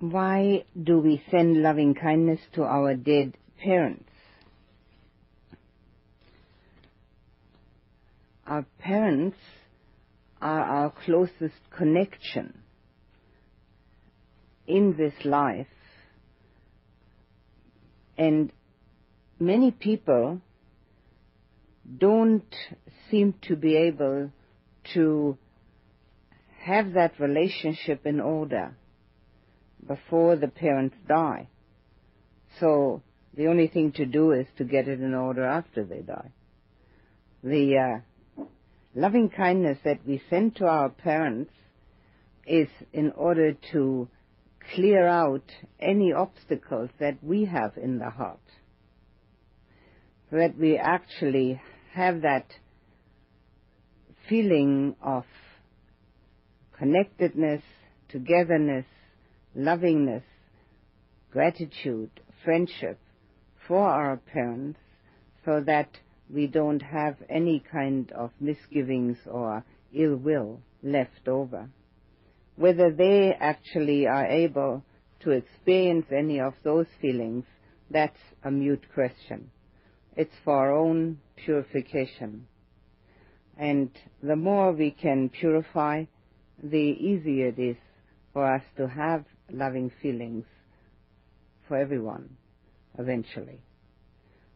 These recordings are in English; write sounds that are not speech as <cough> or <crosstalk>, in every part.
why do we send loving kindness to our dead parents? Our parents are our closest connection in this life. And many people don't seem to be able to have that relationship in order before the parents die. So the only thing to do is to get it in order after they die. The uh, loving kindness that we send to our parents is in order to clear out any obstacles that we have in the heart. So That we actually have that feeling of connectedness, togetherness, lovingness, gratitude, friendship for our parents so that we don't have any kind of misgivings or ill will left over. Whether they actually are able to experience any of those feelings, that's a mute question. It's for our own purification. And the more we can purify, the easier it is for us to have loving feelings for everyone eventually.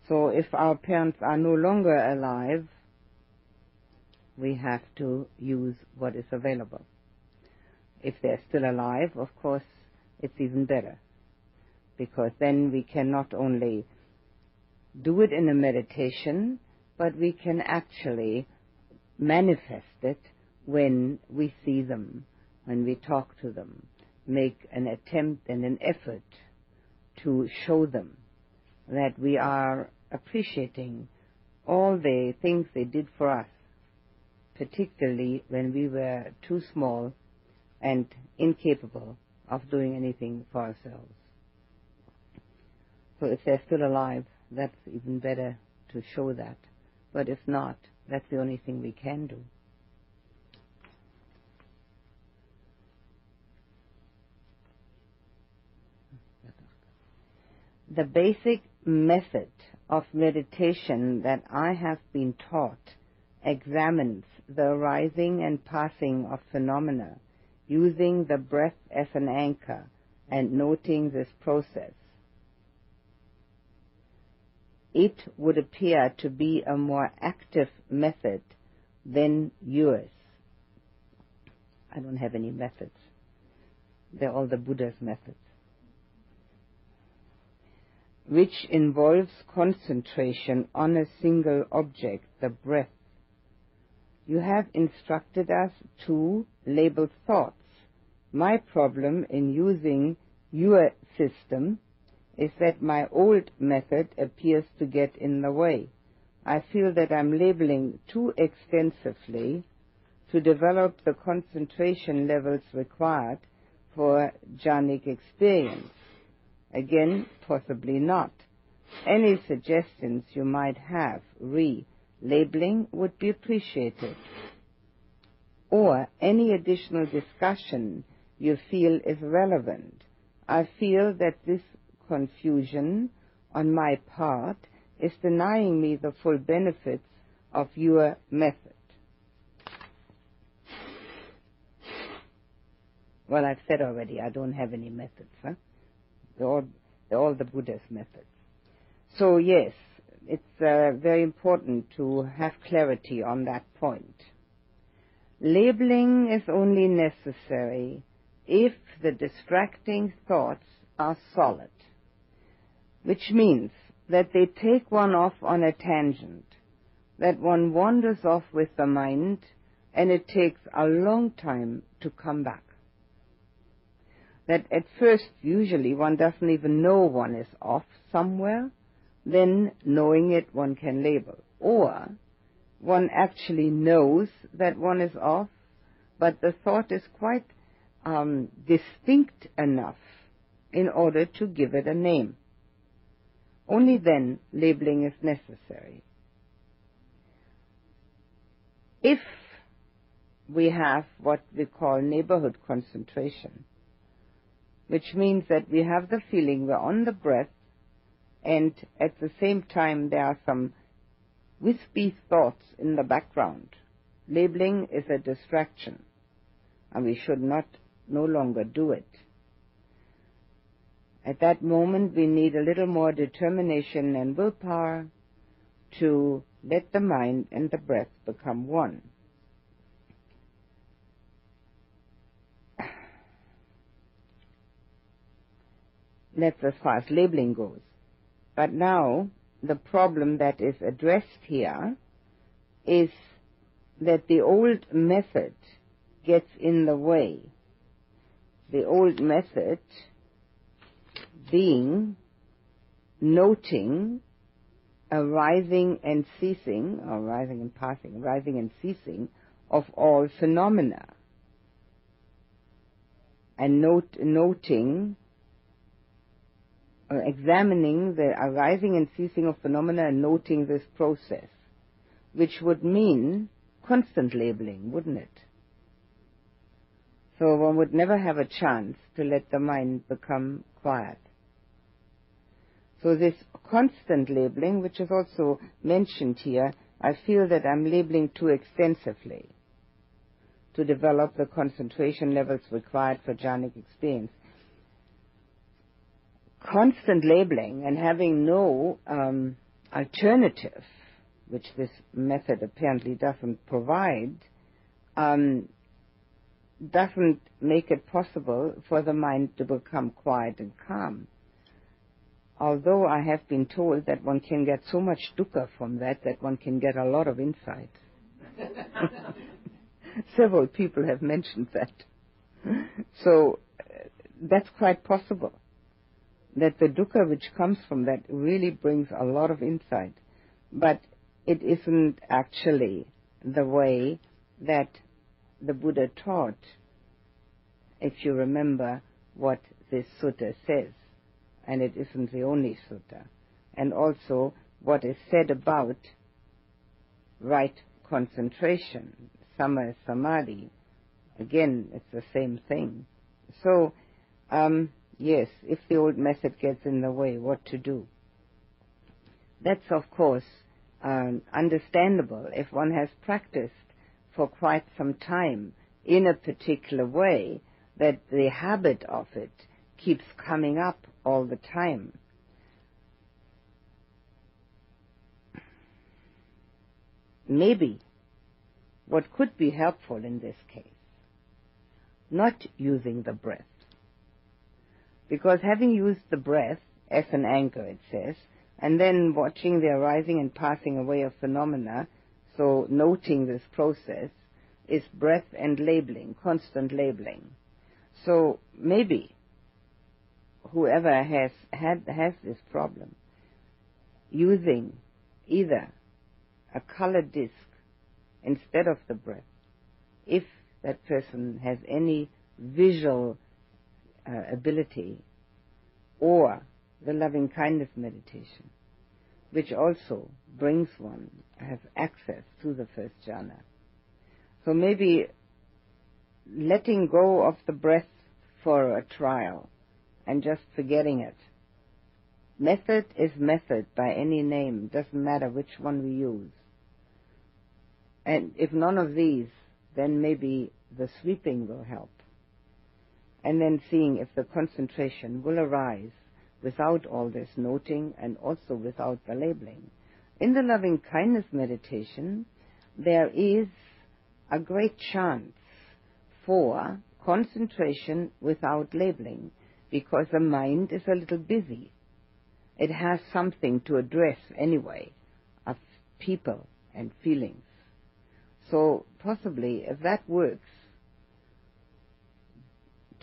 So if our parents are no longer alive, we have to use what is available. If they're still alive, of course, it's even better. Because then we can not only do it in a meditation, but we can actually manifest it when we see them, when we talk to them, make an attempt and an effort to show them that we are appreciating all the things they did for us, particularly when we were too small and incapable of doing anything for ourselves. So if they're still alive, that's even better to show that. But if not, that's the only thing we can do. The basic method of meditation that I have been taught examines the arising and passing of phenomena using the breath as an anchor and noting this process. It would appear to be a more active method than yours. I don't have any methods. They're all the Buddha's methods which involves concentration on a single object, the breath. You have instructed us to label thoughts. My problem in using your system is that my old method appears to get in the way. I feel that I'm labeling too extensively to develop the concentration levels required for jhanic experience. Again, possibly not. Any suggestions you might have re labeling would be appreciated. Or any additional discussion you feel is relevant. I feel that this confusion on my part is denying me the full benefits of your method. Well, I've said already, I don't have any methods. Huh? All, all the Buddha's methods. So yes, it's uh, very important to have clarity on that point. Labeling is only necessary if the distracting thoughts are solid, which means that they take one off on a tangent, that one wanders off with the mind and it takes a long time to come back that at first usually one doesn't even know one is off somewhere, then knowing it one can label. Or one actually knows that one is off, but the thought is quite um, distinct enough in order to give it a name. Only then labeling is necessary. If we have what we call neighborhood concentration, which means that we have the feeling we're on the breath, and at the same time there are some wispy thoughts in the background. Labeling is a distraction, and we should not no longer do it. At that moment, we need a little more determination and willpower to let the mind and the breath become one. That's as far as labeling goes. But now, the problem that is addressed here is that the old method gets in the way. The old method being noting arising and ceasing, or rising and passing, rising and ceasing of all phenomena. And note, noting, Uh, examining the arising and ceasing of phenomena and noting this process, which would mean constant labeling, wouldn't it? So one would never have a chance to let the mind become quiet. So this constant labeling, which is also mentioned here, I feel that I'm labeling too extensively to develop the concentration levels required for jhanic experience. Constant labeling and having no um, alternative, which this method apparently doesn't provide, um, doesn't make it possible for the mind to become quiet and calm although I have been told that one can get so much dukkha from that that one can get a lot of insight. <laughs> Several people have mentioned that. So uh, that's quite possible. That the dukkha which comes from that really brings a lot of insight. But it isn't actually the way that the Buddha taught, if you remember what this sutta says and it isn't the only sutta. And also what is said about right concentration, samma samadhi. Again, it's the same thing. So, um, yes, if the old method gets in the way, what to do? That's, of course, um, understandable if one has practiced for quite some time in a particular way, that the habit of it keeps coming up all the time. Maybe what could be helpful in this case, not using the breath. Because having used the breath as an anchor, it says, and then watching the arising and passing away of phenomena, so noting this process, is breath and labeling, constant labeling. So maybe whoever has had has this problem using either a colored disc instead of the breath, if that person has any visual uh, ability, or the loving kindness meditation, which also brings one has access to the first jhana. So maybe letting go of the breath for a trial and just forgetting it. Method is method by any name, doesn't matter which one we use. And if none of these, then maybe the sweeping will help. And then seeing if the concentration will arise without all this noting and also without the labeling. In the loving kindness meditation, there is a great chance for concentration without labeling because the mind is a little busy. It has something to address anyway of people and feelings. So possibly if that works,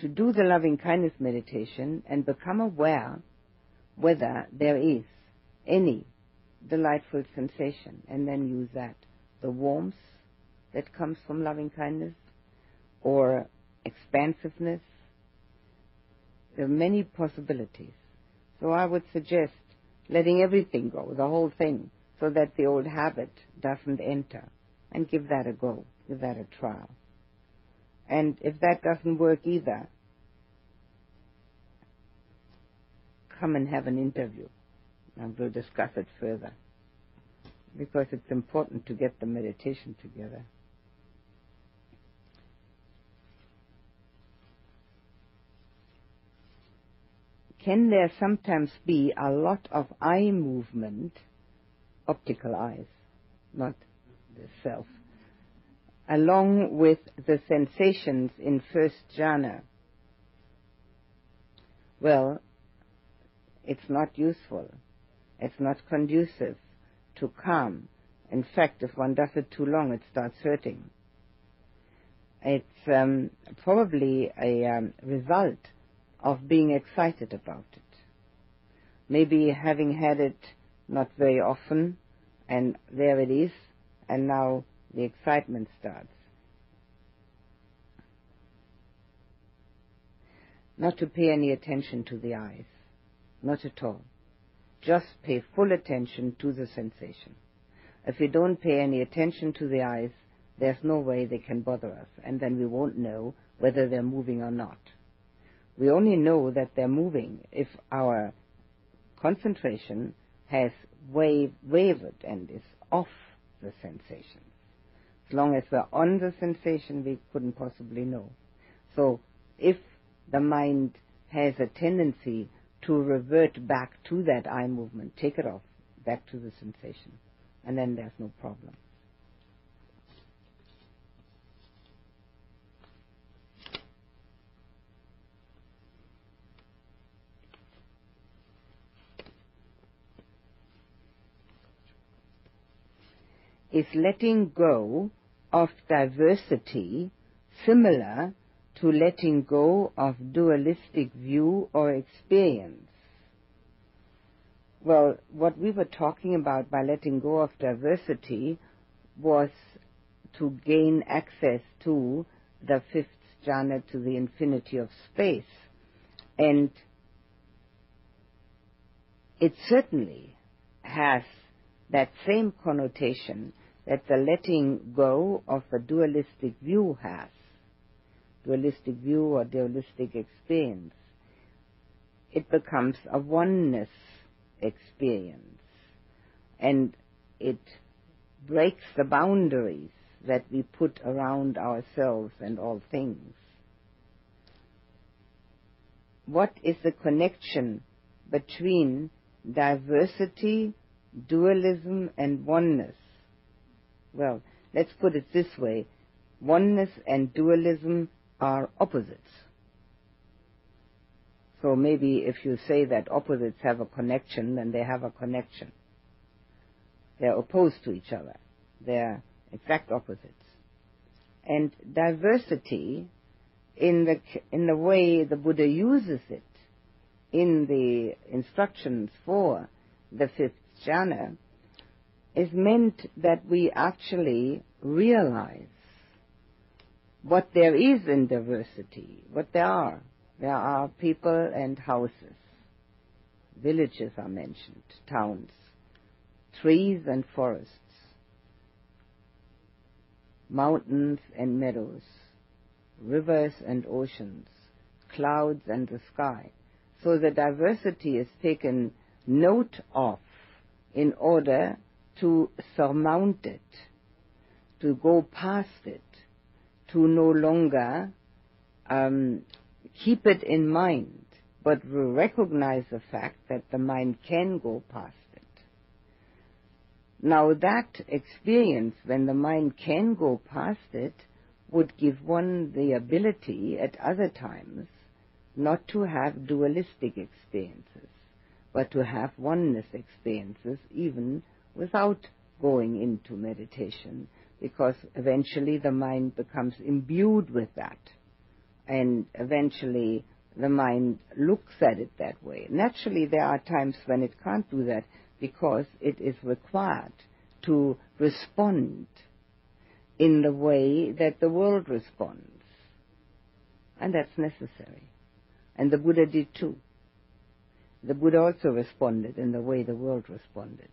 to do the loving kindness meditation and become aware whether there is any delightful sensation and then use that. The warmth that comes from loving kindness or expansiveness there are many possibilities. So I would suggest letting everything go, the whole thing, so that the old habit doesn't enter, and give that a go, give that a trial. And if that doesn't work either, come and have an interview, and we'll discuss it further. Because it's important to get the meditation together. Can there sometimes be a lot of eye movement, optical eyes, not the self, along with the sensations in first jhana? Well, it's not useful. It's not conducive to calm. In fact, if one does it too long, it starts hurting. It's um, probably a um, result of being excited about it. Maybe having had it not very often, and there it is, and now the excitement starts. Not to pay any attention to the eyes. Not at all. Just pay full attention to the sensation. If we don't pay any attention to the eyes, there's no way they can bother us, and then we won't know whether they're moving or not. We only know that they're moving if our concentration has wave, wavered and is off the sensation. Long as we're on the sensation, we couldn't possibly know. So if the mind has a tendency to revert back to that eye movement, take it off, back to the sensation, and then there's no problem. Is letting go of diversity similar to letting go of dualistic view or experience. Well, what we were talking about by letting go of diversity was to gain access to the fifth jhana, to the infinity of space. And it certainly has that same connotation that the letting go of a dualistic view has dualistic view or dualistic experience. It becomes a oneness experience and it breaks the boundaries that we put around ourselves and all things. What is the connection between diversity, dualism, and oneness? Well, let's put it this way. Oneness and dualism are opposites. So maybe if you say that opposites have a connection, then they have a connection. They're opposed to each other. They're exact opposites. And diversity, in the, in the way the Buddha uses it in the instructions for the fifth jhana, is meant that we actually realize what there is in diversity, what there are. There are people and houses. Villages are mentioned, towns, trees and forests, mountains and meadows, rivers and oceans, clouds and the sky. So the diversity is taken note of in order to surmount it, to go past it, to no longer um, keep it in mind, but recognize the fact that the mind can go past it. Now that experience, when the mind can go past it, would give one the ability at other times not to have dualistic experiences, but to have oneness experiences even without going into meditation because eventually the mind becomes imbued with that. And eventually the mind looks at it that way. Naturally, there are times when it can't do that because it is required to respond in the way that the world responds. And that's necessary. And the Buddha did too. The Buddha also responded in the way the world responded.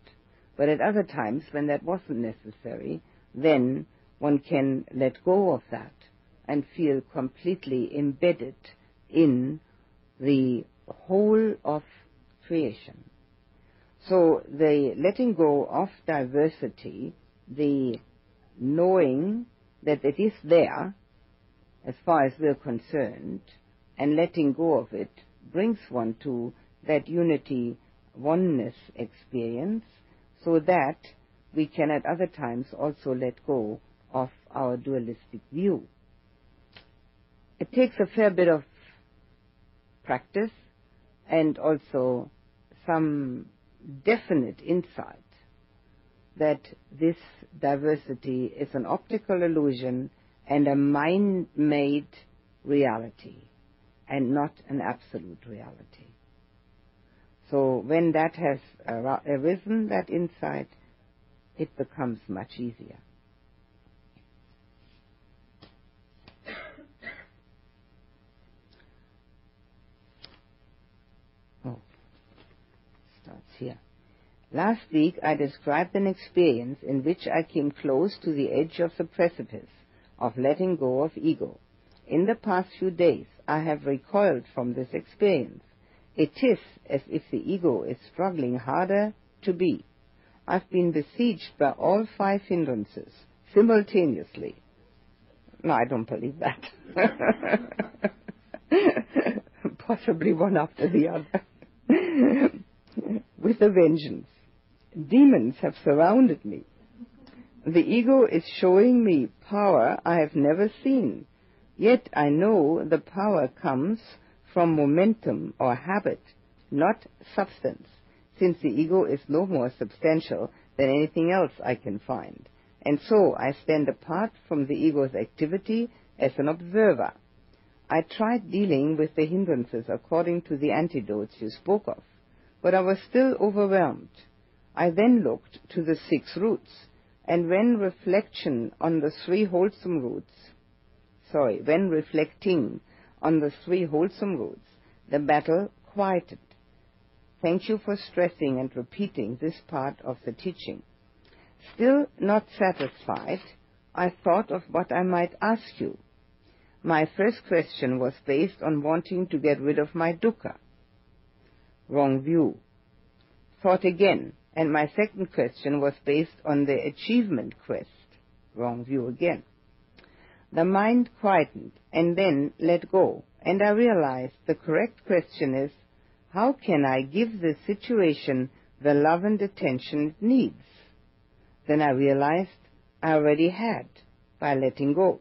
But at other times, when that wasn't necessary, then one can let go of that and feel completely embedded in the whole of creation. So the letting go of diversity, the knowing that it is there, as far as we're concerned, and letting go of it brings one to that unity, oneness experience, so that we can at other times also let go of our dualistic view. It takes a fair bit of practice and also some definite insight that this diversity is an optical illusion and a mind-made reality and not an absolute reality. So when that has arisen, that insight, it becomes much easier. Oh, starts here. Last week I described an experience in which I came close to the edge of the precipice of letting go of ego. In the past few days I have recoiled from this experience it is as if the ego is struggling harder to be. I've been besieged by all five hindrances simultaneously. No, I don't believe that. <laughs> Possibly one after the other. <laughs> With a vengeance. Demons have surrounded me. The ego is showing me power I have never seen. Yet I know the power comes from momentum or habit, not substance, since the ego is no more substantial than anything else I can find. And so I stand apart from the ego's activity as an observer. I tried dealing with the hindrances according to the antidotes you spoke of, but I was still overwhelmed. I then looked to the six roots, and when reflection on the three wholesome roots, sorry, when reflecting on the three wholesome roots, the battle quieted. Thank you for stressing and repeating this part of the teaching. Still not satisfied, I thought of what I might ask you. My first question was based on wanting to get rid of my dukkha. Wrong view. Thought again, and my second question was based on the achievement quest. Wrong view again. The mind quietened and then let go, and I realized the correct question is, how can I give this situation the love and attention it needs? Then I realized I already had by letting go.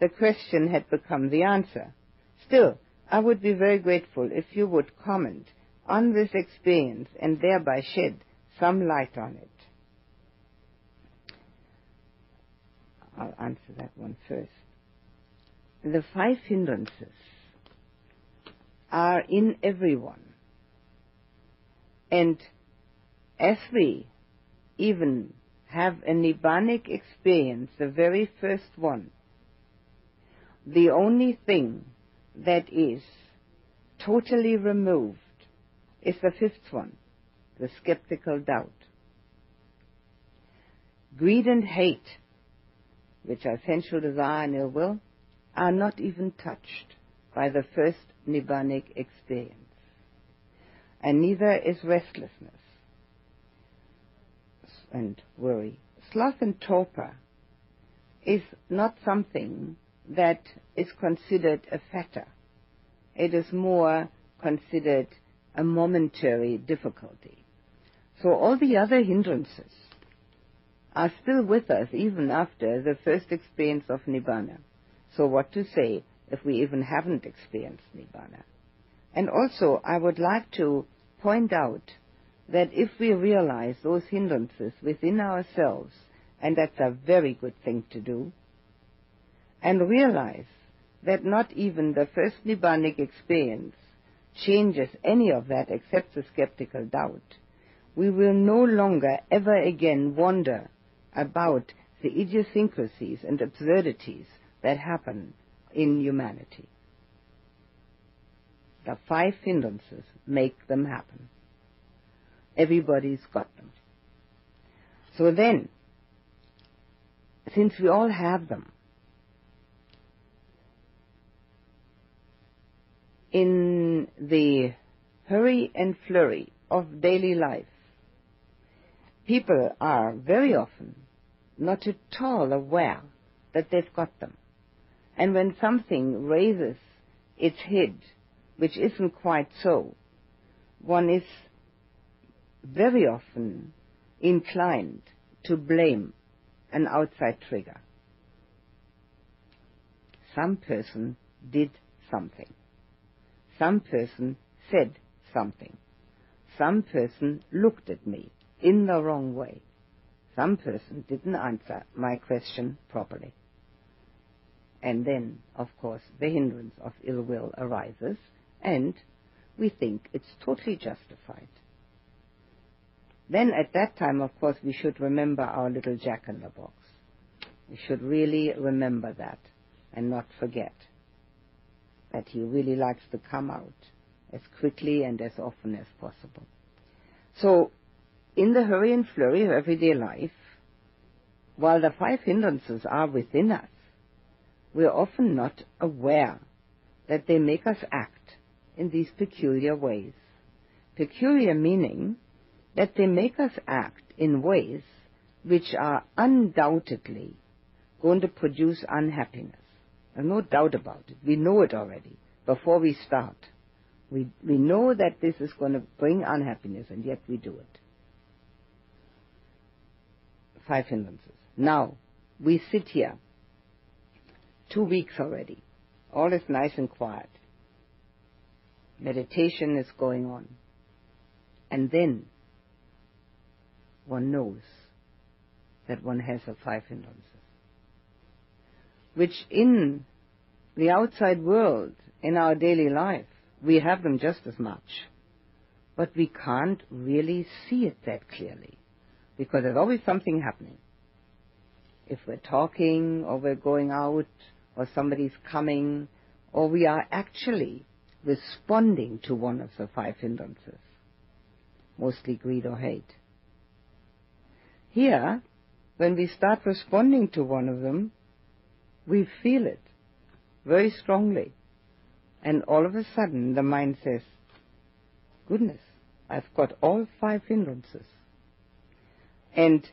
The question had become the answer. Still, I would be very grateful if you would comment on this experience and thereby shed some light on it. I'll answer that one first. The five hindrances are in everyone. And as we even have a Nibbanic experience, the very first one, the only thing that is totally removed is the fifth one, the skeptical doubt. Greed and hate which are sensual desire and ill will, are not even touched by the first nibbanic experience. And neither is restlessness and worry. Sloth and torpor is not something that is considered a fetter. It is more considered a momentary difficulty. So all the other hindrances are still with us even after the first experience of Nibbana. So what to say if we even haven't experienced Nibbana? And also, I would like to point out that if we realize those hindrances within ourselves, and that's a very good thing to do, and realize that not even the first Nibbanic experience changes any of that except the skeptical doubt, we will no longer ever again wander about the idiosyncrasies and absurdities that happen in humanity. The five hindrances make them happen. Everybody's got them. So then, since we all have them, in the hurry and flurry of daily life, people are very often not at all aware that they've got them. And when something raises its head, which isn't quite so, one is very often inclined to blame an outside trigger. Some person did something. Some person said something. Some person looked at me in the wrong way. Some person didn't answer my question properly. And then, of course, the hindrance of ill will arises, and we think it's totally justified. Then at that time, of course, we should remember our little jack in the box. We should really remember that and not forget that he really likes to come out as quickly and as often as possible. So, in the hurry and flurry of everyday life, while the five hindrances are within us, we are often not aware that they make us act in these peculiar ways. Peculiar meaning that they make us act in ways which are undoubtedly going to produce unhappiness. There's no doubt about it. We know it already before we start. We, we know that this is going to bring unhappiness, and yet we do it. Five hindrances. Now, we sit here two weeks already. All is nice and quiet. Meditation is going on. And then one knows that one has the five hindrances, which in the outside world, in our daily life, we have them just as much. But we can't really see it that clearly because there's always something happening. If we're talking or we're going out or somebody's coming or we are actually responding to one of the five hindrances, mostly greed or hate. Here, when we start responding to one of them, we feel it very strongly. And all of a sudden, the mind says, Goodness, I've got all five hindrances. And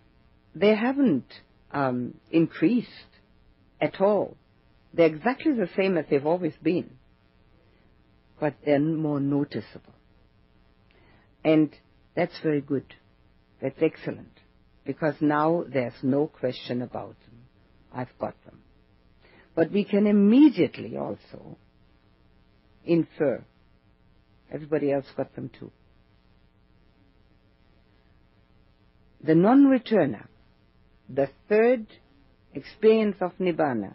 they haven't um, increased at all. They're exactly the same as they've always been, but they're more noticeable. And that's very good. That's excellent. Because now there's no question about them. I've got them. But we can immediately also infer. Everybody else got them too. The non-returner, the third experience of Nibbana,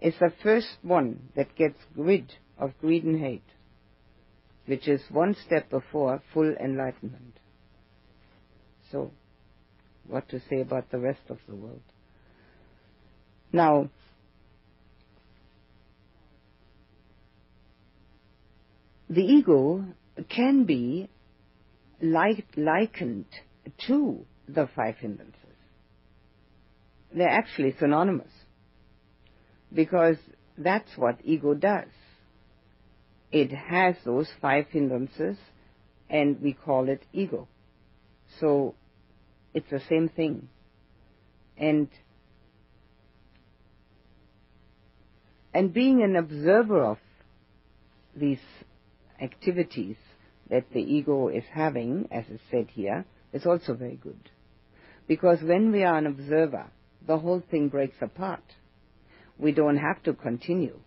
is the first one that gets rid of greed and hate, which is one step before full enlightenment. So, what to say about the rest of the world? Now, the ego can be likened to the five hindrances. They're actually synonymous because that's what ego does. It has those five hindrances and we call it ego. So it's the same thing. And and being an observer of these activities that the ego is having, as is said here, is also very good. Because when we are an observer, the whole thing breaks apart. We don't have to continue.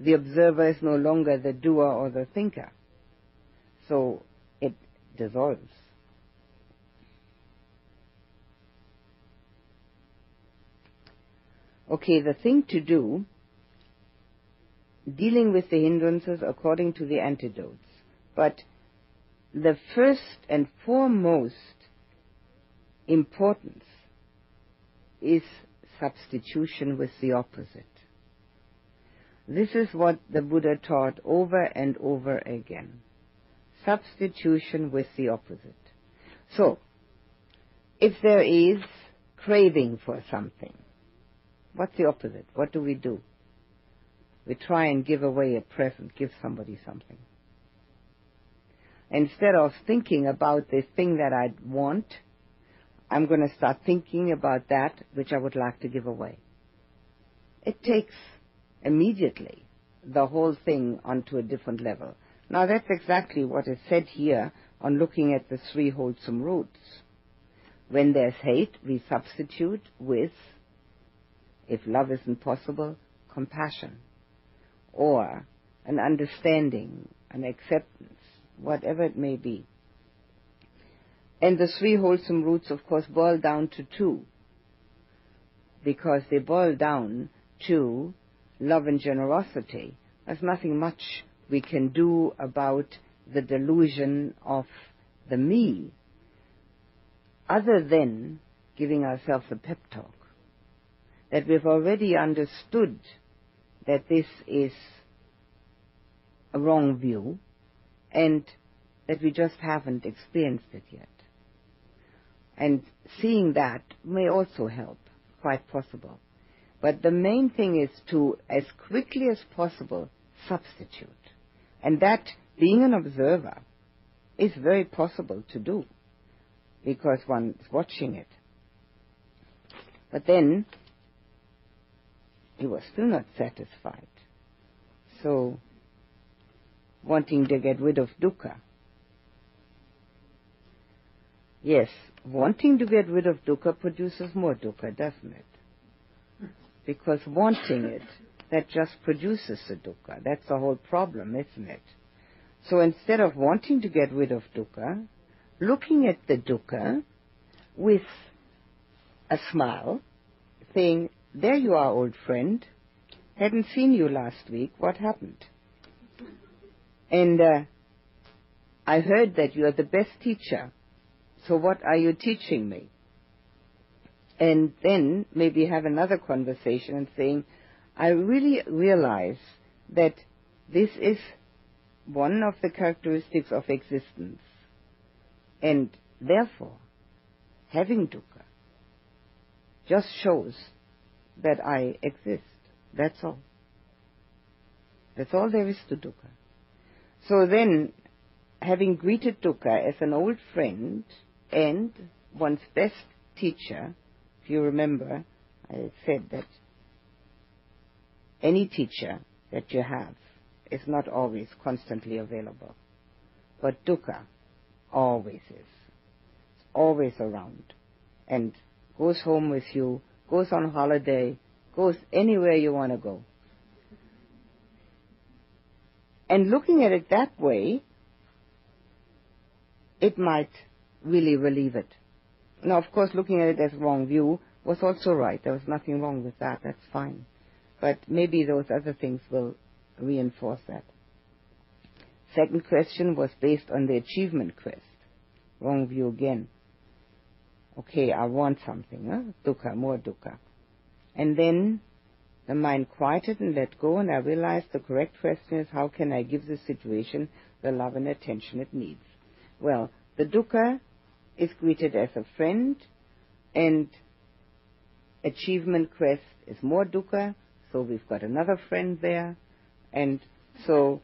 The observer is no longer the doer or the thinker. So it dissolves. Okay, the thing to do dealing with the hindrances according to the antidotes. But the first and foremost importance is substitution with the opposite. This is what the Buddha taught over and over again. Substitution with the opposite. So, if there is craving for something, what's the opposite? What do we do? we try and give away a present, give somebody something. Instead of thinking about the thing that I want, I'm going to start thinking about that which I would like to give away. It takes immediately the whole thing onto a different level. Now that's exactly what is said here on looking at the three wholesome roots. When there's hate, we substitute with, if love isn't possible, compassion or an understanding, an acceptance, whatever it may be. And the three wholesome roots, of course, boil down to two, because they boil down to love and generosity. There's nothing much we can do about the delusion of the me, other than giving ourselves a pep talk. That we've already understood that this is a wrong view and that we just haven't experienced it yet. And seeing that may also help, quite possible. But the main thing is to, as quickly as possible, substitute. And that, being an observer, is very possible to do because one is watching it. But then he was still not satisfied. So, wanting to get rid of dukkha. Yes, wanting to get rid of dukkha produces more dukkha, doesn't it? Because wanting it, that just produces the dukkha. That's the whole problem, isn't it? So instead of wanting to get rid of dukkha, looking at the dukkha with a smile, saying, There you are, old friend. Hadn't seen you last week. What happened? And uh, I heard that you are the best teacher. So what are you teaching me? And then maybe have another conversation and saying, I really realize that this is one of the characteristics of existence. And therefore, having dukkha just shows that I exist. That's all. That's all there is to dukkha. So then, having greeted dukkha as an old friend and one's best teacher, if you remember, I said that any teacher that you have is not always constantly available. But dukkha always is. It's always around. And goes home with you, goes on holiday, goes anywhere you want to go. And looking at it that way, it might really relieve it. Now, of course, looking at it as wrong view was also right. There was nothing wrong with that. That's fine. But maybe those other things will reinforce that. Second question was based on the achievement quest. Wrong view again. Okay, I want something, huh? Dukkha, more dukkha. And then the mind quieted and let go, and I realized the correct question is how can I give the situation the love and attention it needs? Well, the dukkha is greeted as a friend, and achievement quest is more dukkha, so we've got another friend there, and so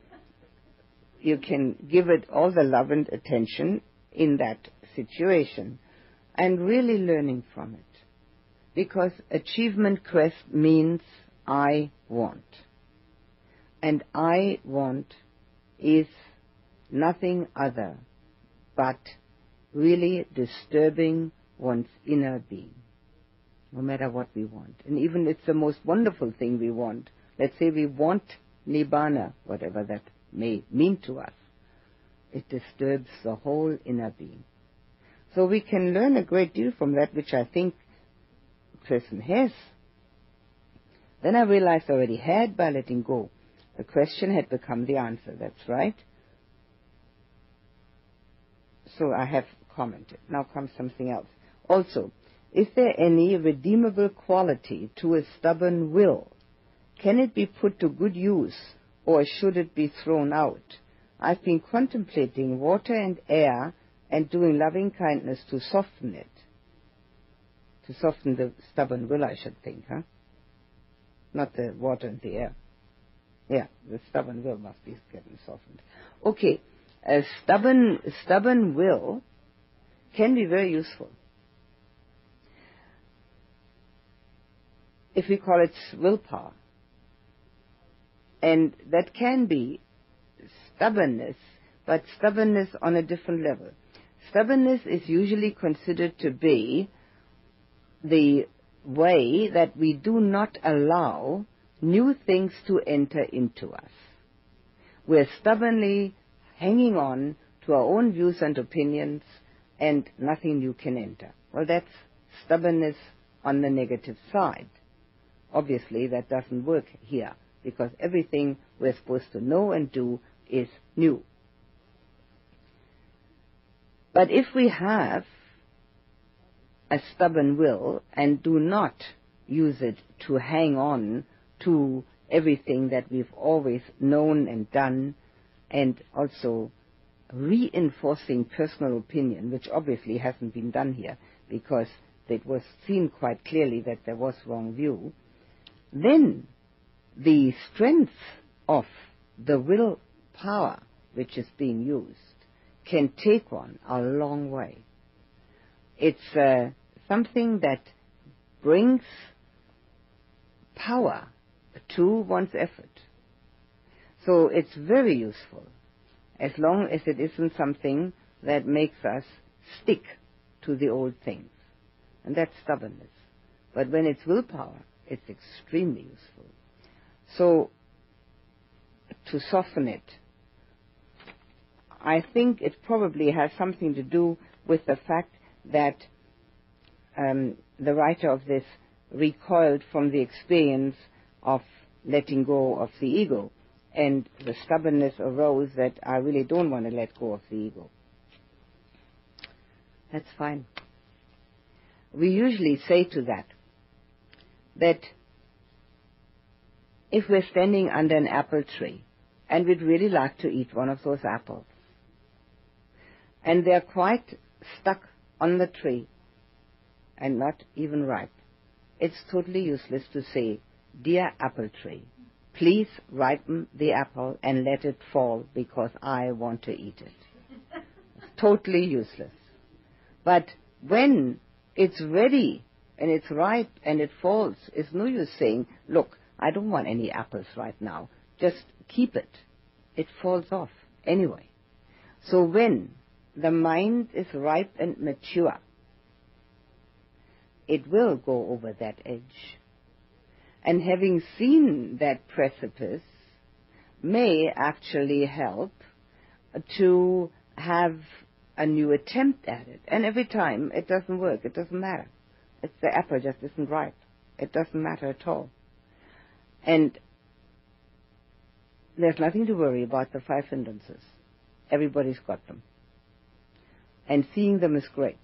you can give it all the love and attention in that situation and really learning from it. Because achievement quest means I want. And I want is nothing other but really disturbing one's inner being, no matter what we want. And even it's the most wonderful thing we want. Let's say we want nibbana, whatever that may mean to us. It disturbs the whole inner being. So we can learn a great deal from that, which I think a person has. Then I realized I already had by letting go. The question had become the answer. That's right. So I have commented. Now comes something else. Also, is there any redeemable quality to a stubborn will? Can it be put to good use, or should it be thrown out? I've been contemplating water and air and doing loving kindness to soften it. To soften the stubborn will, I should think, huh? Not the water and the air. Yeah, the stubborn will must be getting softened. Okay, a stubborn, stubborn will can be very useful. If we call it willpower. And that can be stubbornness, but stubbornness on a different level. Stubbornness is usually considered to be the way that we do not allow new things to enter into us. We're stubbornly hanging on to our own views and opinions, and nothing new can enter. Well, that's stubbornness on the negative side. Obviously, that doesn't work here, because everything we're supposed to know and do is new. But if we have a stubborn will and do not use it to hang on to everything that we've always known and done, and also reinforcing personal opinion, which obviously hasn't been done here because it was seen quite clearly that there was wrong view, then the strength of the will power which is being used can take one a long way. It's uh, something that brings power to one's effort. So it's very useful as long as it isn't something that makes us stick to the old things. And that's stubbornness. But when it's willpower, it's extremely useful. So, to soften it, I think it probably has something to do with the fact that um, the writer of this recoiled from the experience of letting go of the ego. And the stubbornness arose that I really don't want to let go of the ego. That's fine. We usually say to that, that if we're standing under an apple tree and we'd really like to eat one of those apples, and they're quite stuck on the tree and not even ripe, it's totally useless to say, Dear apple tree, please ripen the apple and let it fall because I want to eat it. totally useless. But when it's ready and it's ripe and it falls, it's no use saying, look, I don't want any apples right now. Just keep it. It falls off anyway. So when the mind is ripe and mature, it will go over that edge and having seen that precipice may actually help to have a new attempt at it. And every time it doesn't work, it doesn't matter. It's the apple just isn't ripe. It doesn't matter at all. And there's nothing to worry about the five hindrances. Everybody's got them. And seeing them is great.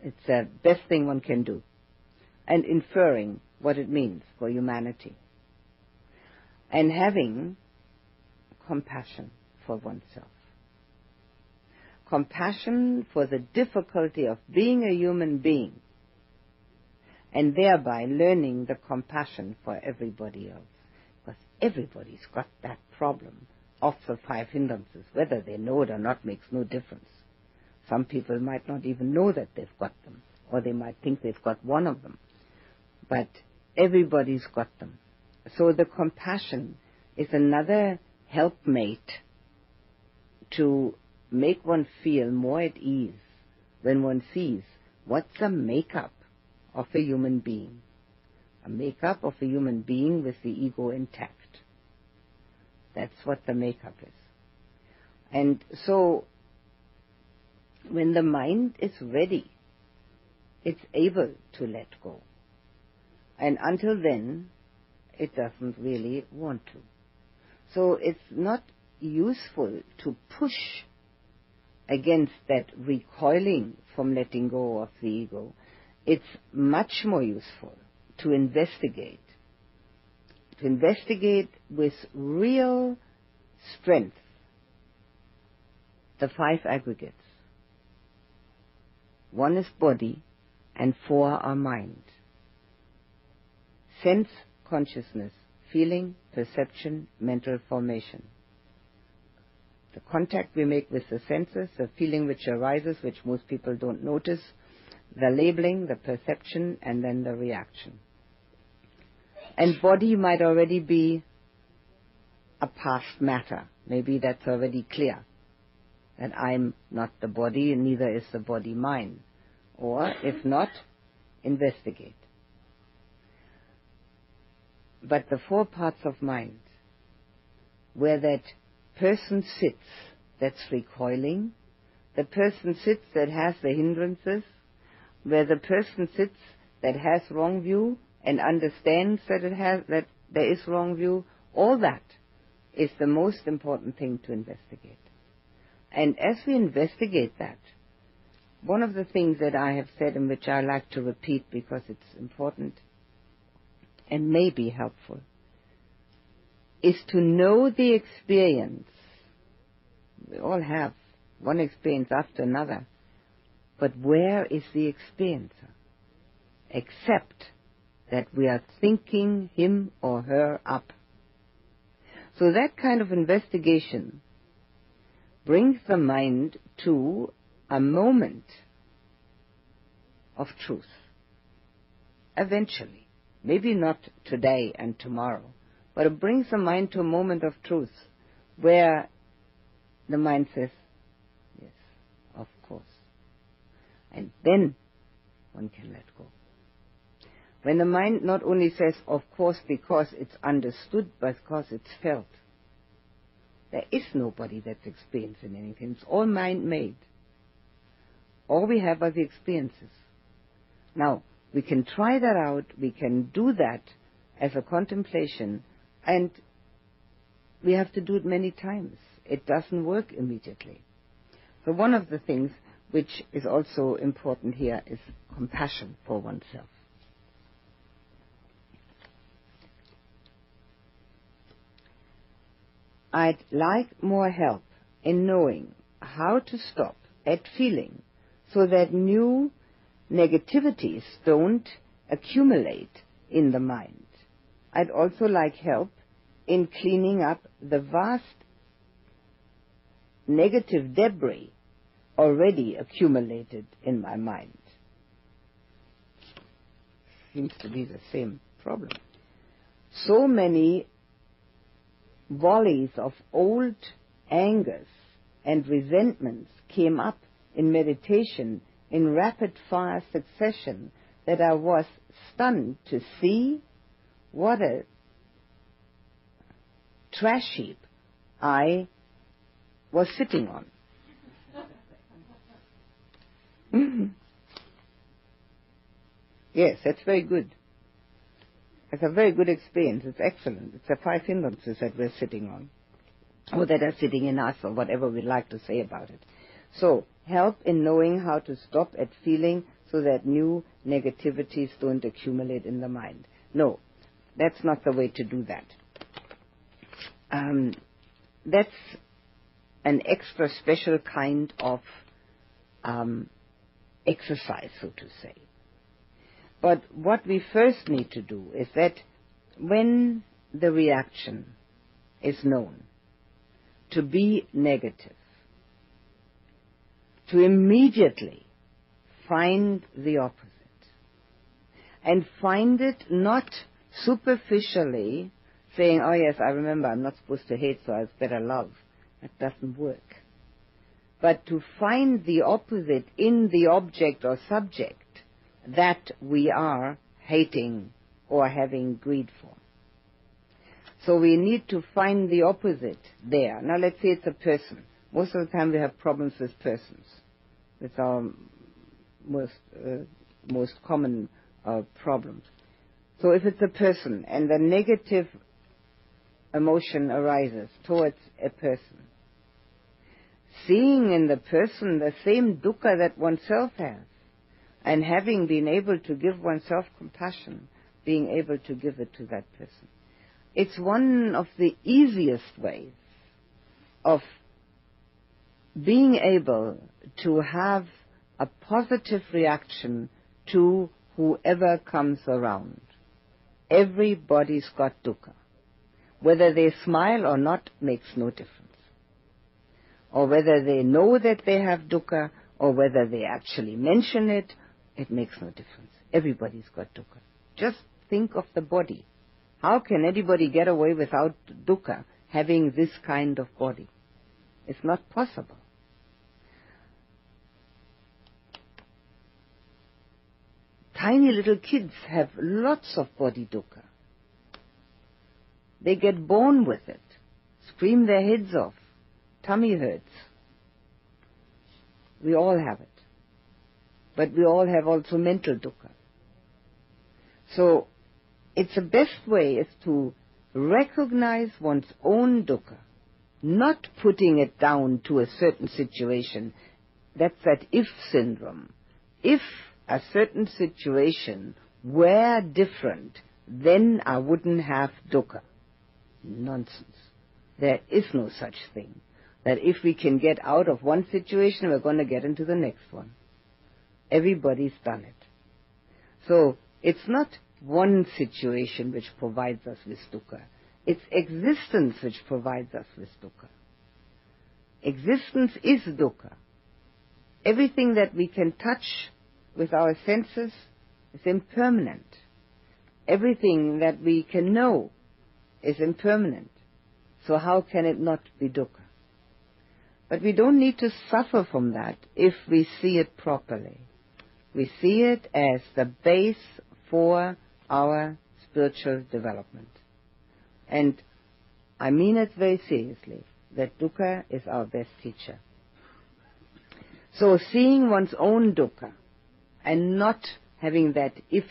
It's the best thing one can do. And inferring what it means for humanity. And having compassion for oneself. Compassion for the difficulty of being a human being and thereby learning the compassion for everybody else. Because everybody's got that problem of the five hindrances. Whether they know it or not makes no difference. Some people might not even know that they've got them, or they might think they've got one of them. But everybody's got them. So the compassion is another helpmate to make one feel more at ease when one sees what's the makeup of a human being. A makeup of a human being with the ego intact. That's what the makeup is. And so, when the mind is ready, it's able to let go. And until then, it doesn't really want to. So it's not useful to push against that recoiling from letting go of the ego. It's much more useful to investigate. To investigate with real strength the five aggregates. One is body and four are mind sense consciousness, feeling, perception, mental formation. the contact we make with the senses, the feeling which arises, which most people don't notice, the labeling, the perception, and then the reaction. And body might already be a past matter. Maybe that's already clear. That I'm not the body, and neither is the body mine. Or, if not, investigate. But the four parts of mind, where that person sits that's recoiling, the person sits that has the hindrances, where the person sits that has wrong view and understands that it has that there is wrong view, all that is the most important thing to investigate. And as we investigate that, one of the things that I have said and which I like to repeat because it's important and may be helpful is to know the experience. We all have one experience after another. But where is the experiencer? Except that we are thinking him or her up. So that kind of investigation brings the mind to a moment of truth. Eventually. Maybe not today and tomorrow, but it brings the mind to a moment of truth where the mind says, yes, of course. And then one can let go. When the mind not only says, of course, because it's understood, but because it's felt. There is nobody that's experiencing anything. It's all mind made. All we have are the experiences. Now, we can try that out, we can do that as a contemplation, and we have to do it many times. It doesn't work immediately. So one of the things which is also important here is compassion for oneself. I'd like more help in knowing how to stop at feeling so that new negativities don't accumulate in the mind. I'd also like help in cleaning up the vast negative debris already accumulated in my mind. Seems to be the same problem. So many volleys of old angers and resentments came up in meditation in rapid fire succession that I was stunned to see what a trash heap I was sitting on. yes, that's very good. It's a very good experience. It's excellent. It's the five hindrances that we're sitting on, or that are sitting in us, or whatever we'd like to say about it. So, help in knowing how to stop at feeling so that new negativities don't accumulate in the mind. No, that's not the way to do that. Um, that's an extra special kind of um, exercise, so to say. But what we first need to do is that when the reaction is known to be negative, to immediately find the opposite. And find it not superficially saying, oh yes, I remember I'm not supposed to hate, so I better love. That doesn't work. But to find the opposite in the object or subject that we are hating or having greed for. So we need to find the opposite there. Now let's say it's a person. Most of the time we have problems with persons. It's our most, uh, most common uh, problems. So if it's a person and the negative emotion arises towards a person, seeing in the person the same dukkha that oneself has, and having been able to give oneself compassion, being able to give it to that person. It's one of the easiest ways of being able to have a positive reaction to whoever comes around. Everybody's got dukkha. Whether they smile or not makes no difference. or whether they know that they have dukkha, or whether they actually mention it, it makes no difference. Everybody's got dukkha. Just think of the body. How can anybody get away without dukkha having this kind of body? It's not possible. Tiny little kids have lots of body dukkha. They get born with it, scream their heads off, tummy hurts. We all have it. But we all have also mental dukkha. So, it's the best way is to recognize one's own dukkha, not putting it down to a certain situation. That's that if syndrome. If a certain situation were different, then I wouldn't have dukkha. Nonsense. There is no such thing. That if we can get out of one situation, we're going to get into the next one. Everybody's done it. So, it's not one situation which provides us with dukkha. It's existence which provides us with dukkha. Existence is dukkha. Everything that we can touch with our senses is impermanent. Everything that we can know is impermanent. So how can it not be dukkha? But we don't need to suffer from that if we see it properly. We see it as the base for our spiritual development. And I mean it very seriously that dukkha is our best teacher. So seeing one's own dukkha and not having that if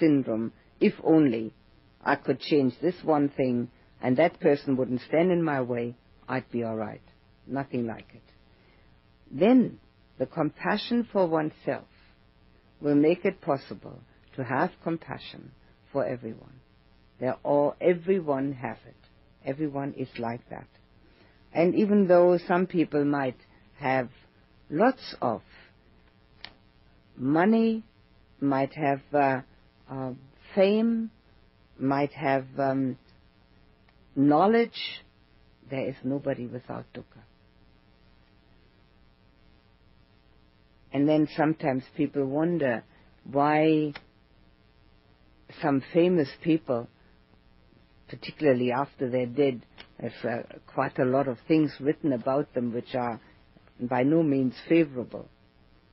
syndrome, if only I could change this one thing and that person wouldn't stand in my way, I'd be alright. Nothing like it. Then the compassion for oneself will make it possible to have compassion for everyone. They're all, everyone has it. Everyone is like that. And even though some people might have lots of money, might have uh, uh, fame, might have um, knowledge, there is nobody without dukkha. And then sometimes people wonder why some famous people, particularly after they're dead, there's uh, quite a lot of things written about them which are by no means favorable.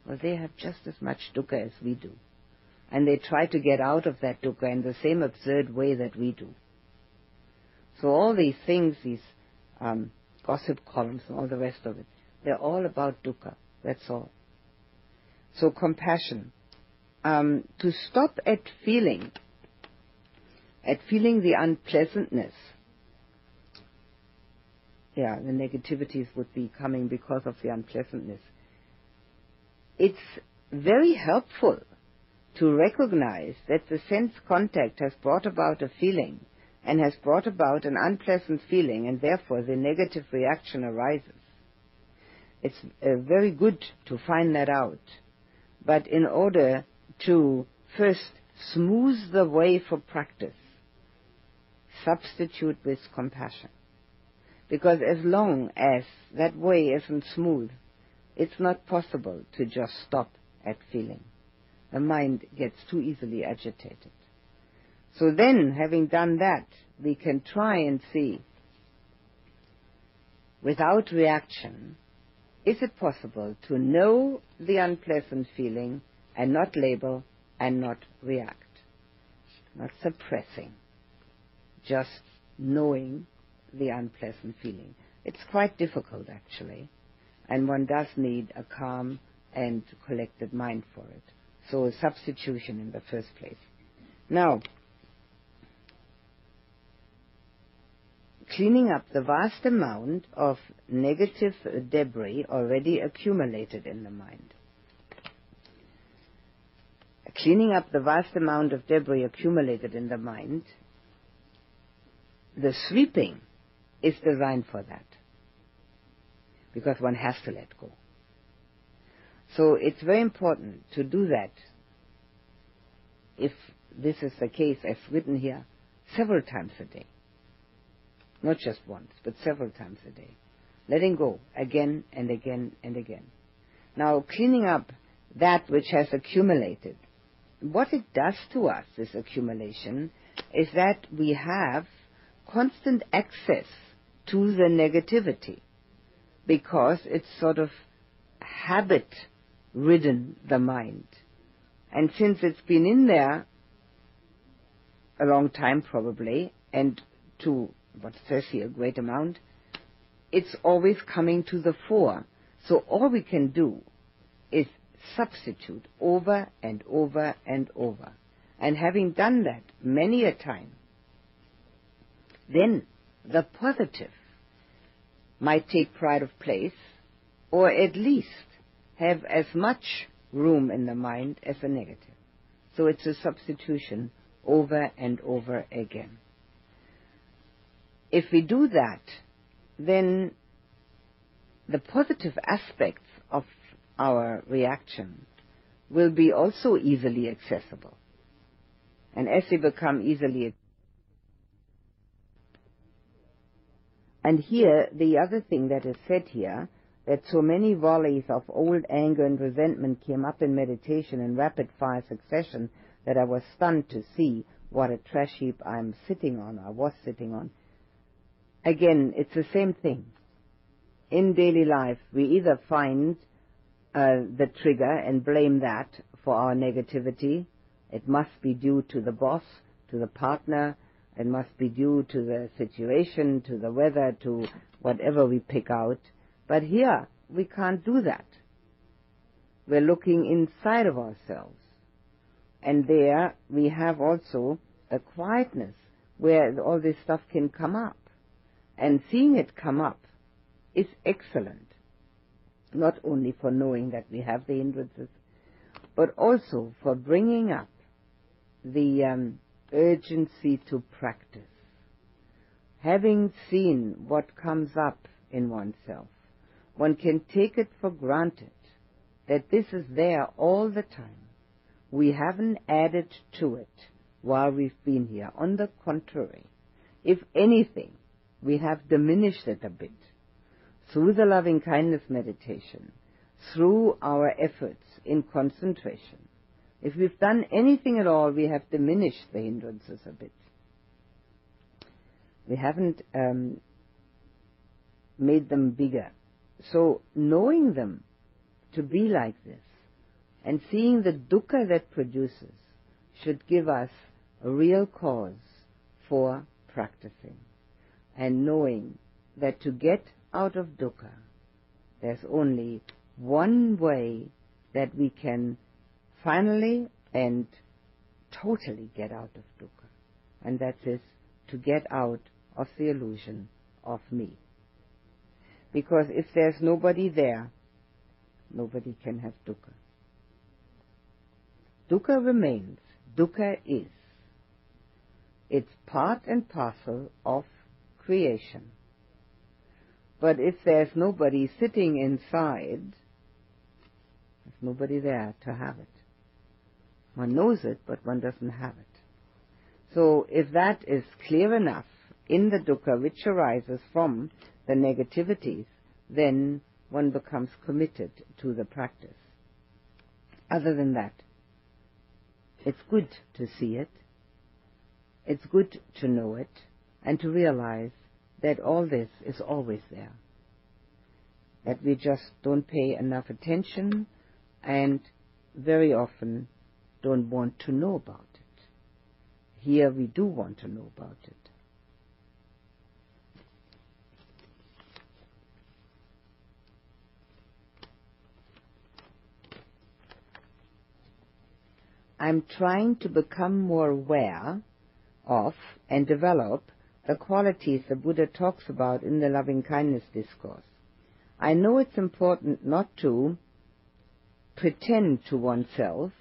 Well, they have just as much dukkha as we do. And they try to get out of that dukkha in the same absurd way that we do. So all these things, these um, gossip columns and all the rest of it, they're all about dukkha. That's all. So compassion. Um, to stop at feeling at feeling the unpleasantness. Yeah, the negativities would be coming because of the unpleasantness. It's very helpful to recognize that the sense contact has brought about a feeling and has brought about an unpleasant feeling and therefore the negative reaction arises. It's uh, very good to find that out. But in order to first smooth the way for practice, substitute with compassion. Because as long as that way isn't smooth, it's not possible to just stop at feeling. The mind gets too easily agitated. So then, having done that, we can try and see, without reaction, is it possible to know the unpleasant feeling and not label and not react? Not suppressing just knowing the unpleasant feeling. It's quite difficult actually, and one does need a calm and collected mind for it. So a substitution in the first place. Now, cleaning up the vast amount of negative debris already accumulated in the mind. Cleaning up the vast amount of debris accumulated in the mind the sweeping is designed for that. Because one has to let go. So it's very important to do that. If this is the case, as written here, several times a day. Not just once, but several times a day. letting go again and again and again. Now, cleaning up that which has accumulated. What it does to us, this accumulation, is that we have constant access to the negativity because it's sort of habit ridden the mind. And since it's been in there a long time probably, and to what says here, a great amount, it's always coming to the fore. So all we can do is substitute over and over and over. And having done that many a time, then the positive might take pride of place, or at least have as much room in the mind as a negative. So it's a substitution over and over again. If we do that, then the positive aspects of our reaction will be also easily accessible. And as they become easily and here, the other thing that is said here, that so many volleys of old anger and resentment came up in meditation in rapid fire succession that I was stunned to see what a trash heap I'm sitting on, I was sitting on. Again, it's the same thing. In daily life, we either find uh, the trigger and blame that for our negativity. It must be due to the boss, to the partner, it must be due to the situation, to the weather, to whatever we pick out. But here, we can't do that. We're looking inside of ourselves. And there we have also a quietness where all this stuff can come up. And seeing it come up is excellent. Not only for knowing that we have the hindrances, but also for bringing up the um, urgency to practice. Having seen what comes up in oneself, one can take it for granted that this is there all the time. We haven't added to it while we've been here. On the contrary, if anything, we have diminished it a bit through the loving kindness meditation, through our efforts in concentration. If we've done anything at all, we have diminished the hindrances a bit. We haven't um, made them bigger. So knowing them to be like this and seeing the dukkha that produces should give us a real cause for practicing and knowing that to get out of dukkha there's only one way that we can finally and totally get out of dukkha and that is to get out of the illusion of me because if there's nobody there, nobody can have dukkha. Dukkha remains. Dukkha is. It's part and parcel of creation. But if there's nobody sitting inside, there's nobody there to have it. One knows it, but one doesn't have it. So if that is clear enough in the dukkha which arises from the negativities, then one becomes committed to the practice. Other than that, it's good to see it, it's good to know it, and to realize that all this is always there. That we just don't pay enough attention and very often don't want to know about it. Here we do want to know about it. I'm trying to become more aware of and develop the qualities the Buddha talks about in the loving kindness discourse. I know it's important not to pretend to oneself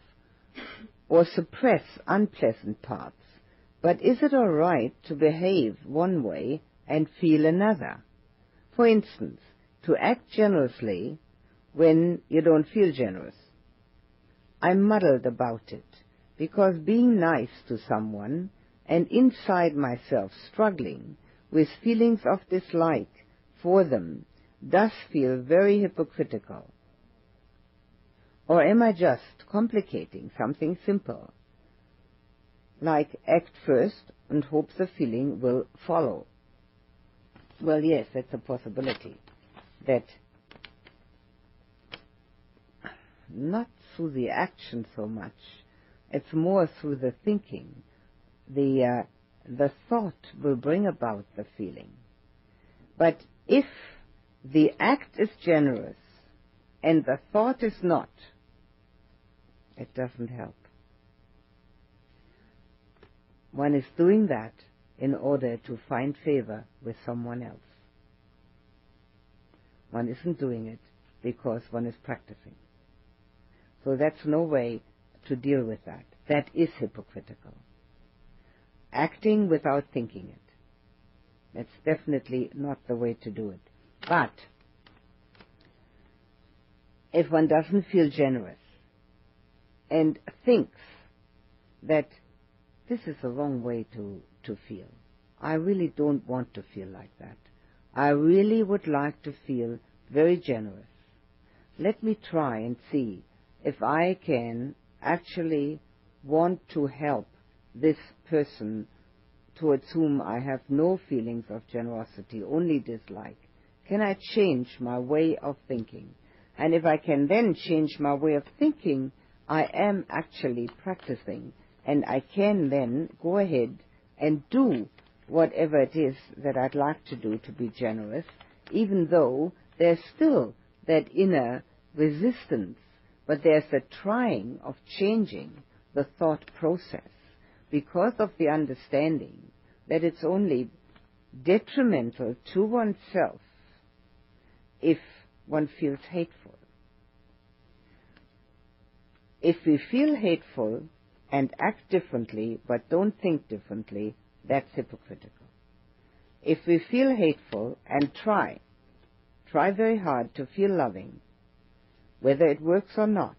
or suppress unpleasant parts, but is it all right to behave one way and feel another? For instance, to act generously when you don't feel generous I'm muddled about it, because being nice to someone and inside myself struggling with feelings of dislike for them does feel very hypocritical? Or am I just complicating something simple? Like act first and hope the feeling will follow. Well, yes, that's a possibility. That not through the action so much, it's more through the thinking. The, uh, the thought will bring about the feeling. But if the act is generous and the thought is not, it doesn't help. One is doing that in order to find favor with someone else. One isn't doing it because one is practicing. So that's no way to deal with that. That is hypocritical. Acting without thinking it. That's definitely not the way to do it. But if one doesn't feel generous and thinks that this is the wrong way to, to feel, I really don't want to feel like that. I really would like to feel very generous. Let me try and see if I can actually want to help this person towards whom I have no feelings of generosity, only dislike, can I change my way of thinking? And if I can then change my way of thinking, I am actually practicing, and I can then go ahead and do whatever it is that I'd like to do to be generous, even though there's still that inner resistance, but there's the trying of changing the thought process because of the understanding that it's only detrimental to oneself if one feels hateful. If we feel hateful and act differently but don't think differently, that's hypocritical. If we feel hateful and try, try very hard to feel loving, whether it works or not,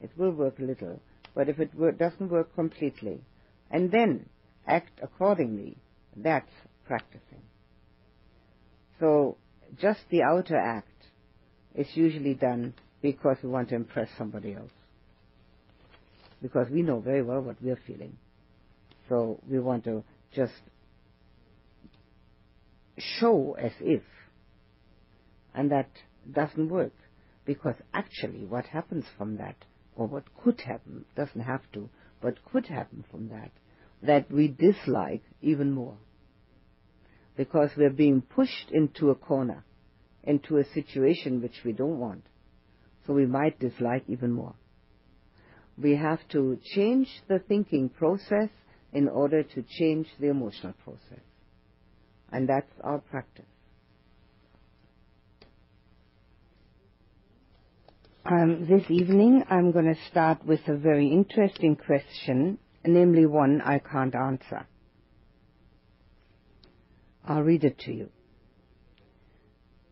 it will work a little, but if it doesn't work completely, and then act accordingly, that's practicing. So just the outer act is usually done because we want to impress somebody else. Because we know very well what we're feeling. So we want to just show as if. And that doesn't work. Because actually what happens from that, or what could happen, doesn't have to, but could happen from that, that we dislike even more. Because we're being pushed into a corner, into a situation which we don't want. So we might dislike even more. We have to change the thinking process in order to change the emotional process. And that's our practice. Um, this evening I'm going to start with a very interesting question namely one I can't answer. I'll read it to you.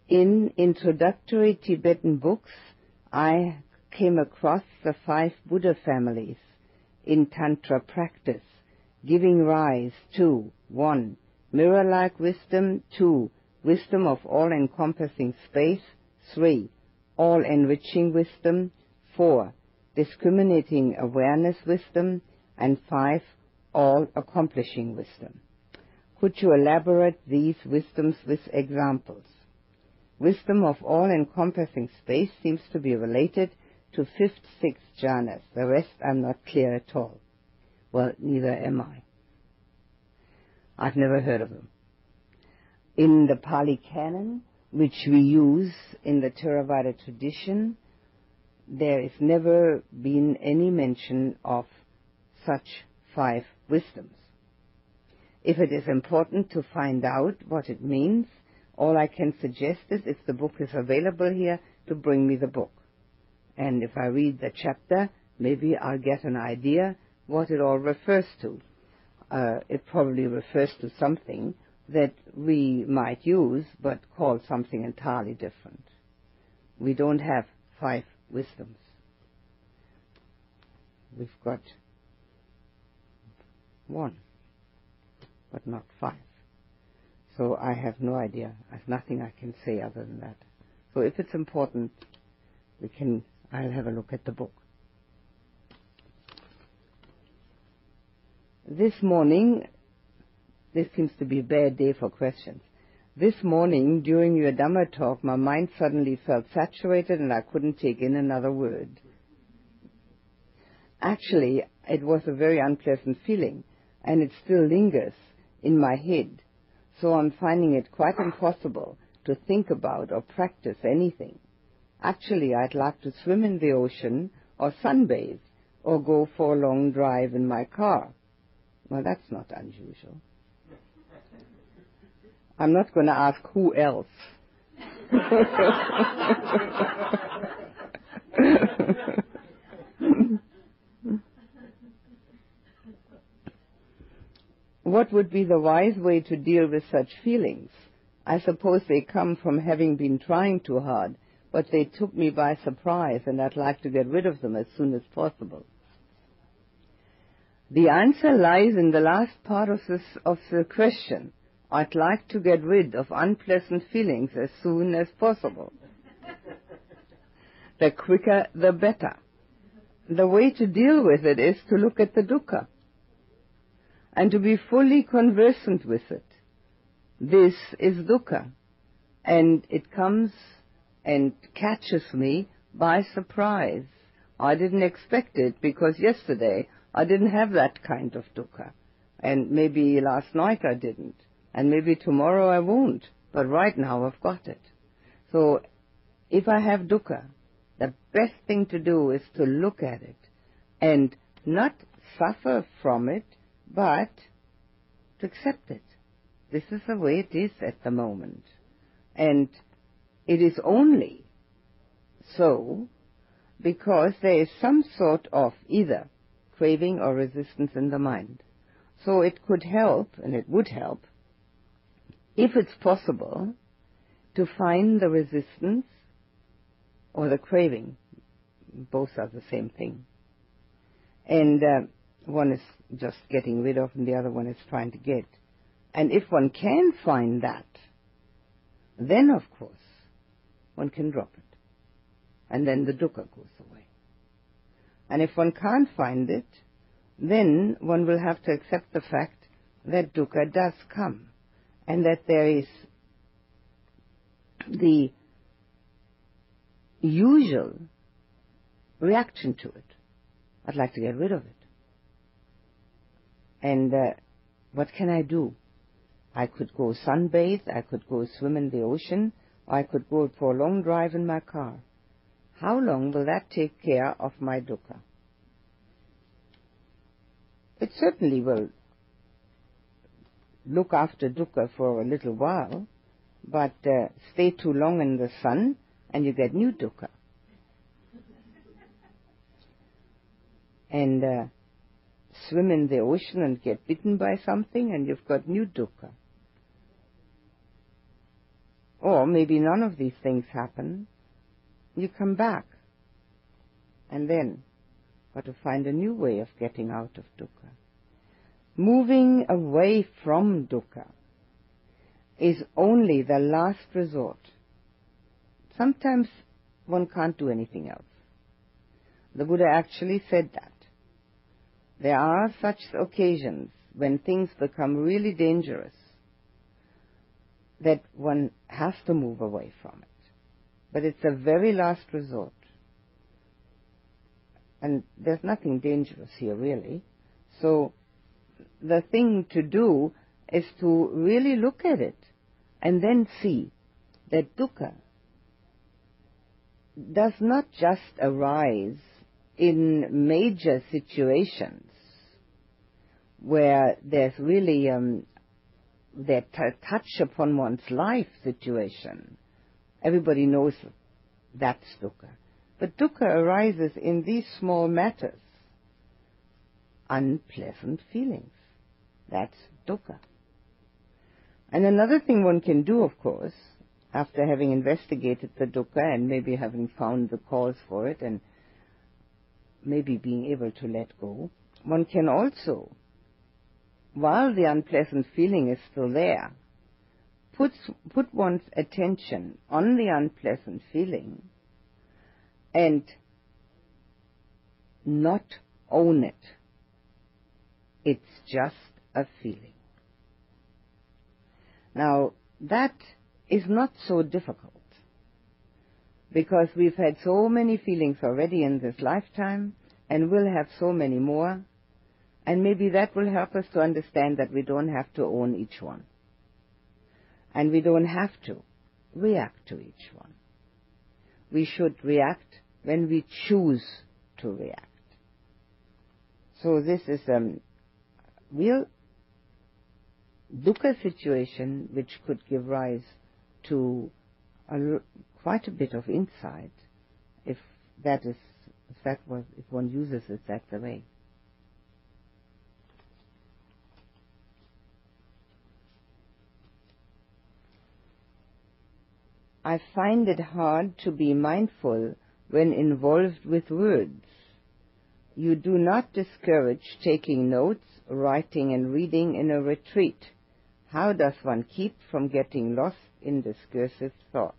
In introductory Tibetan books, I came across the five Buddha families in Tantra practice, giving rise to 1. Mirror-like wisdom, 2. Wisdom of all-encompassing space, 3. All-enriching wisdom, 4. Discriminating awareness wisdom, and five, all accomplishing wisdom. Could you elaborate these wisdoms with examples? Wisdom of all encompassing space seems to be related to fifth, sixth jhanas. The rest I'm not clear at all. Well, neither am I. I've never heard of them. In the Pali Canon, which we use in the Theravada tradition, there has never been any mention of such five wisdoms. If it is important to find out what it means, all I can suggest is if the book is available here, to bring me the book. And if I read the chapter, maybe I'll get an idea what it all refers to. Uh, it probably refers to something that we might use, but call something entirely different. We don't have five wisdoms. We've got one, but not five. So I have no idea. I have nothing I can say other than that. So if it's important, we can, I'll have a look at the book. This morning, this seems to be a bad day for questions. This morning, during your Dhamma talk, my mind suddenly felt saturated and I couldn't take in another word. Actually, it was a very unpleasant feeling, and it still lingers in my head, so I'm finding it quite impossible to think about or practice anything. Actually, I'd like to swim in the ocean or sunbathe or go for a long drive in my car. Well, that's not unusual. I'm not going to ask who else. what would be the wise way to deal with such feelings? I suppose they come from having been trying too hard, but they took me by surprise and I'd like to get rid of them as soon as possible. The answer lies in the last part of, this, of the question. I'd like to get rid of unpleasant feelings as soon as possible. the quicker, the better. The way to deal with it is to look at the dukkha and to be fully conversant with it. This is dukkha, and it comes and catches me by surprise. I didn't expect it because yesterday I didn't have that kind of dukkha. And maybe last night I didn't. And maybe tomorrow I won't. But right now I've got it. So if I have dukkha, the best thing to do is to look at it and not suffer from it, but to accept it. This is the way it is at the moment. And it is only so because there is some sort of either craving or resistance in the mind. So it could help, and it would help, if it's possible, to find the resistance or the craving. Both are the same thing. And uh, one is just getting rid of, and the other one is trying to get. And if one can find that, then of course one can drop it. And then the dukkha goes away. And if one can't find it, then one will have to accept the fact that dukkha does come and that there is the usual reaction to it. I'd like to get rid of it. And uh, what can I do? I could go sunbathe, I could go swim in the ocean, I could go for a long drive in my car. How long will that take care of my dukkha? It certainly will look after dukkha for a little while, but uh, stay too long in the sun and you get new dukkha. and uh, swim in the ocean and get bitten by something and you've got new dukkha. Or maybe none of these things happen. You come back. And then, got to find a new way of getting out of dukkha. Moving away from dukkha is only the last resort. Sometimes one can't do anything else. The Buddha actually said that. There are such occasions when things become really dangerous that one has to move away from it. But it's a very last resort. And there's nothing dangerous here, really. So the thing to do is to really look at it and then see that dukkha does not just arise in major situations where there's really um, that touch upon one's life situation. Everybody knows that's dukkha. But dukkha arises in these small matters. Unpleasant feelings. That's dukkha. And another thing one can do, of course, after having investigated the dukkha and maybe having found the cause for it and maybe being able to let go, one can also while the unpleasant feeling is still there, puts, put one's attention on the unpleasant feeling and not own it. It's just a feeling. Now, that is not so difficult because we've had so many feelings already in this lifetime and we'll have so many more and maybe that will help us to understand that we don't have to own each one. And we don't have to react to each one. We should react when we choose to react. So this is a real dukkha situation which could give rise to a, quite a bit of insight if that is if that was if one uses it that way. I find it hard to be mindful when involved with words. You do not discourage taking notes, writing and reading in a retreat. How does one keep from getting lost in discursive thought?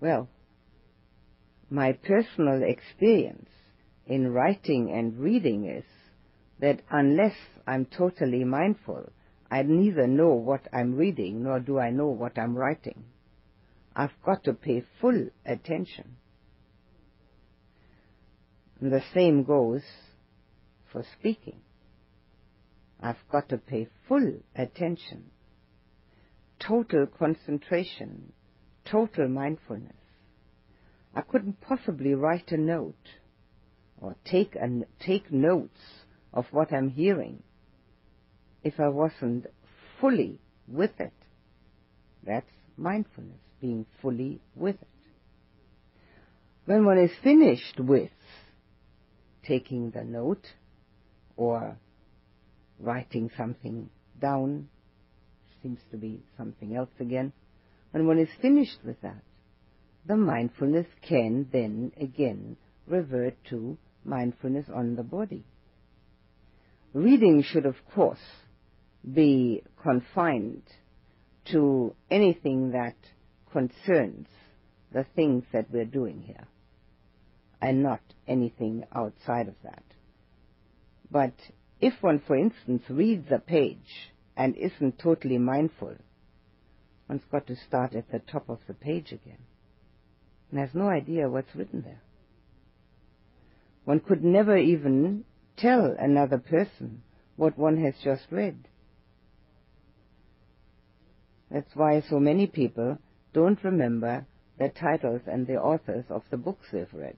Well, my personal experience in writing and reading is that unless I'm totally mindful, I neither know what I'm reading nor do I know what I'm writing. I've got to pay full attention. And the same goes for speaking. I've got to pay full attention, total concentration, total mindfulness. I couldn't possibly write a note or take, a, take notes of what I'm hearing if I wasn't fully with it. That's mindfulness, being fully with it. When one is finished with taking the note or writing something down, seems to be something else again, when one is finished with that, the mindfulness can then again revert to mindfulness on the body. Reading should, of course, be confined to anything that concerns the things that we're doing here and not anything outside of that. But if one, for instance, reads a page and isn't totally mindful, one's got to start at the top of the page again and has no idea what's written there. One could never even tell another person what one has just read that's why so many people don't remember the titles and the authors of the books they've read.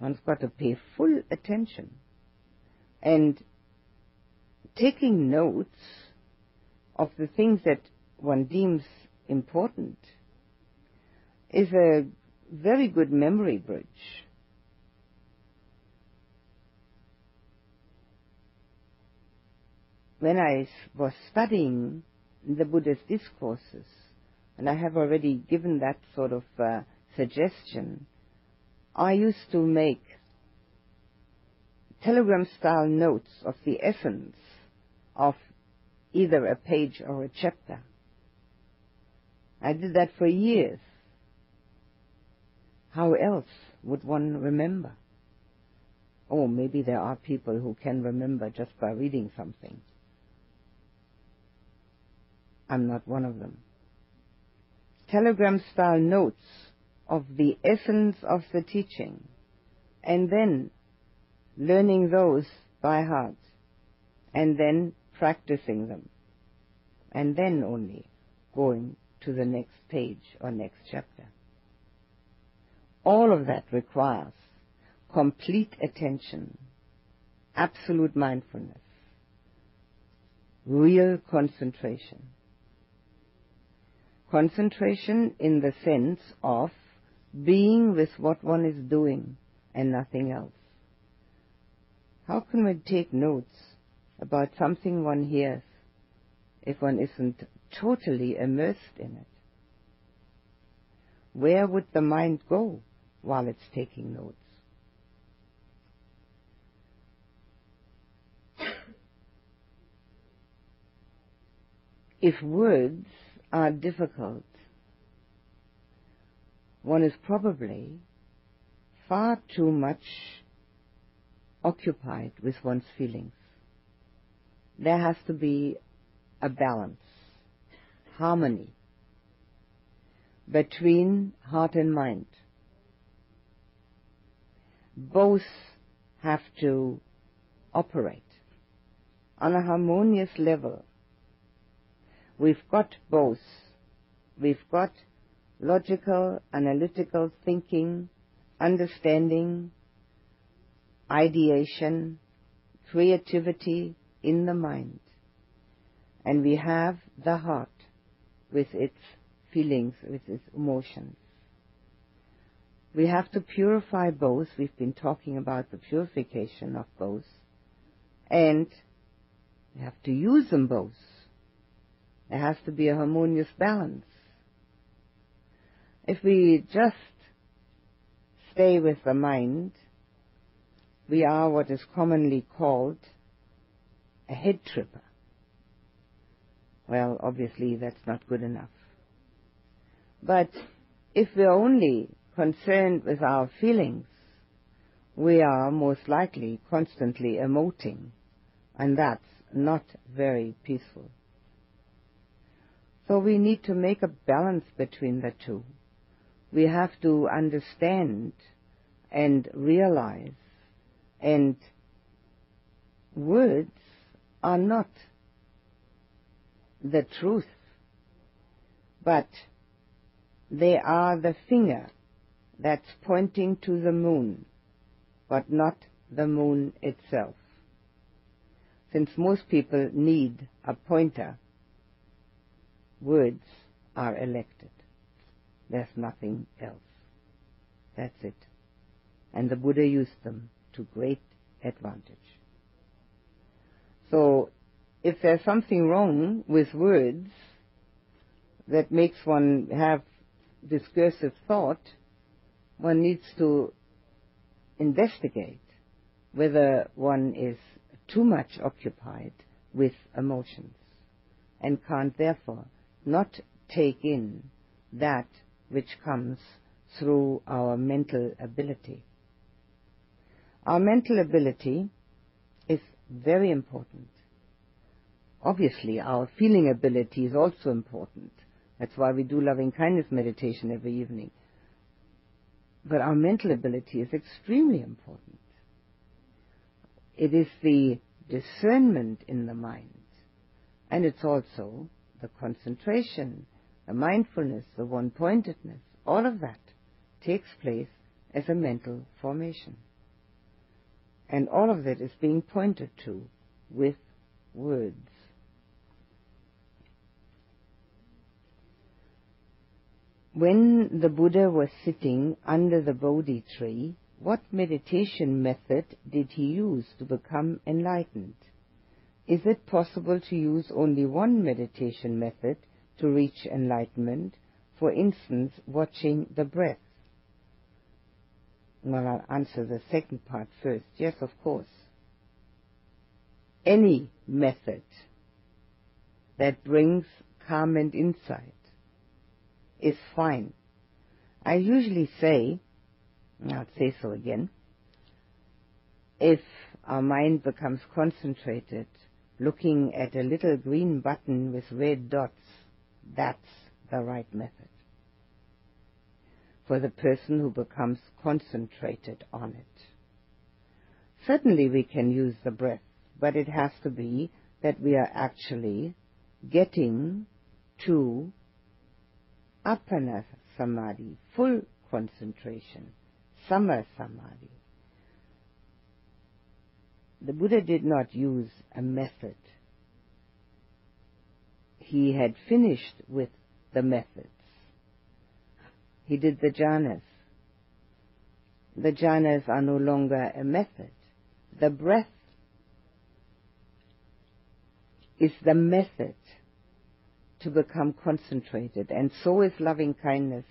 One's got to pay full attention. And taking notes of the things that one deems important is a very good memory bridge. When I was studying the Buddha's discourses, and I have already given that sort of uh, suggestion, I used to make telegram style notes of the essence of either a page or a chapter. I did that for years. How else would one remember? Oh, maybe there are people who can remember just by reading something. I'm not one of them. Telegram style notes of the essence of the teaching and then learning those by heart and then practicing them and then only going to the next page or next chapter. All of that requires complete attention, absolute mindfulness, real concentration. Concentration in the sense of being with what one is doing and nothing else. How can one take notes about something one hears if one isn't totally immersed in it? Where would the mind go while it's taking notes? <coughs> if words are difficult, one is probably far too much occupied with one's feelings. There has to be a balance, harmony between heart and mind. Both have to operate on a harmonious level. We've got both. We've got logical, analytical thinking, understanding, ideation, creativity in the mind. And we have the heart with its feelings, with its emotions. We have to purify both. We've been talking about the purification of both. And we have to use them both. There has to be a harmonious balance. If we just stay with the mind, we are what is commonly called a head tripper. Well, obviously that's not good enough. But if we're only concerned with our feelings, we are most likely constantly emoting, and that's not very peaceful. So we need to make a balance between the two. We have to understand and realize, and words are not the truth, but they are the finger that's pointing to the moon, but not the moon itself. Since most people need a pointer, words are elected. There's nothing else. That's it. And the Buddha used them to great advantage. So, if there's something wrong with words that makes one have discursive thought, one needs to investigate whether one is too much occupied with emotions and can't therefore not take in that which comes through our mental ability. Our mental ability is very important. Obviously, our feeling ability is also important. That's why we do loving kindness meditation every evening. But our mental ability is extremely important. It is the discernment in the mind, and it's also the concentration, the mindfulness, the one pointedness, all of that takes place as a mental formation. And all of that is being pointed to with words. When the Buddha was sitting under the Bodhi tree, what meditation method did he use to become enlightened? Is it possible to use only one meditation method to reach enlightenment? For instance, watching the breath. Well, I'll answer the second part first. Yes, of course. Any method that brings calm and insight is fine. I usually say, I'll say so again, if our mind becomes concentrated looking at a little green button with red dots, that's the right method for the person who becomes concentrated on it. Certainly we can use the breath, but it has to be that we are actually getting to appana samadhi, full concentration, samma samadhi the Buddha did not use a method. He had finished with the methods. He did the jhanas. The jhanas are no longer a method. The breath is the method to become concentrated, and so is loving kindness,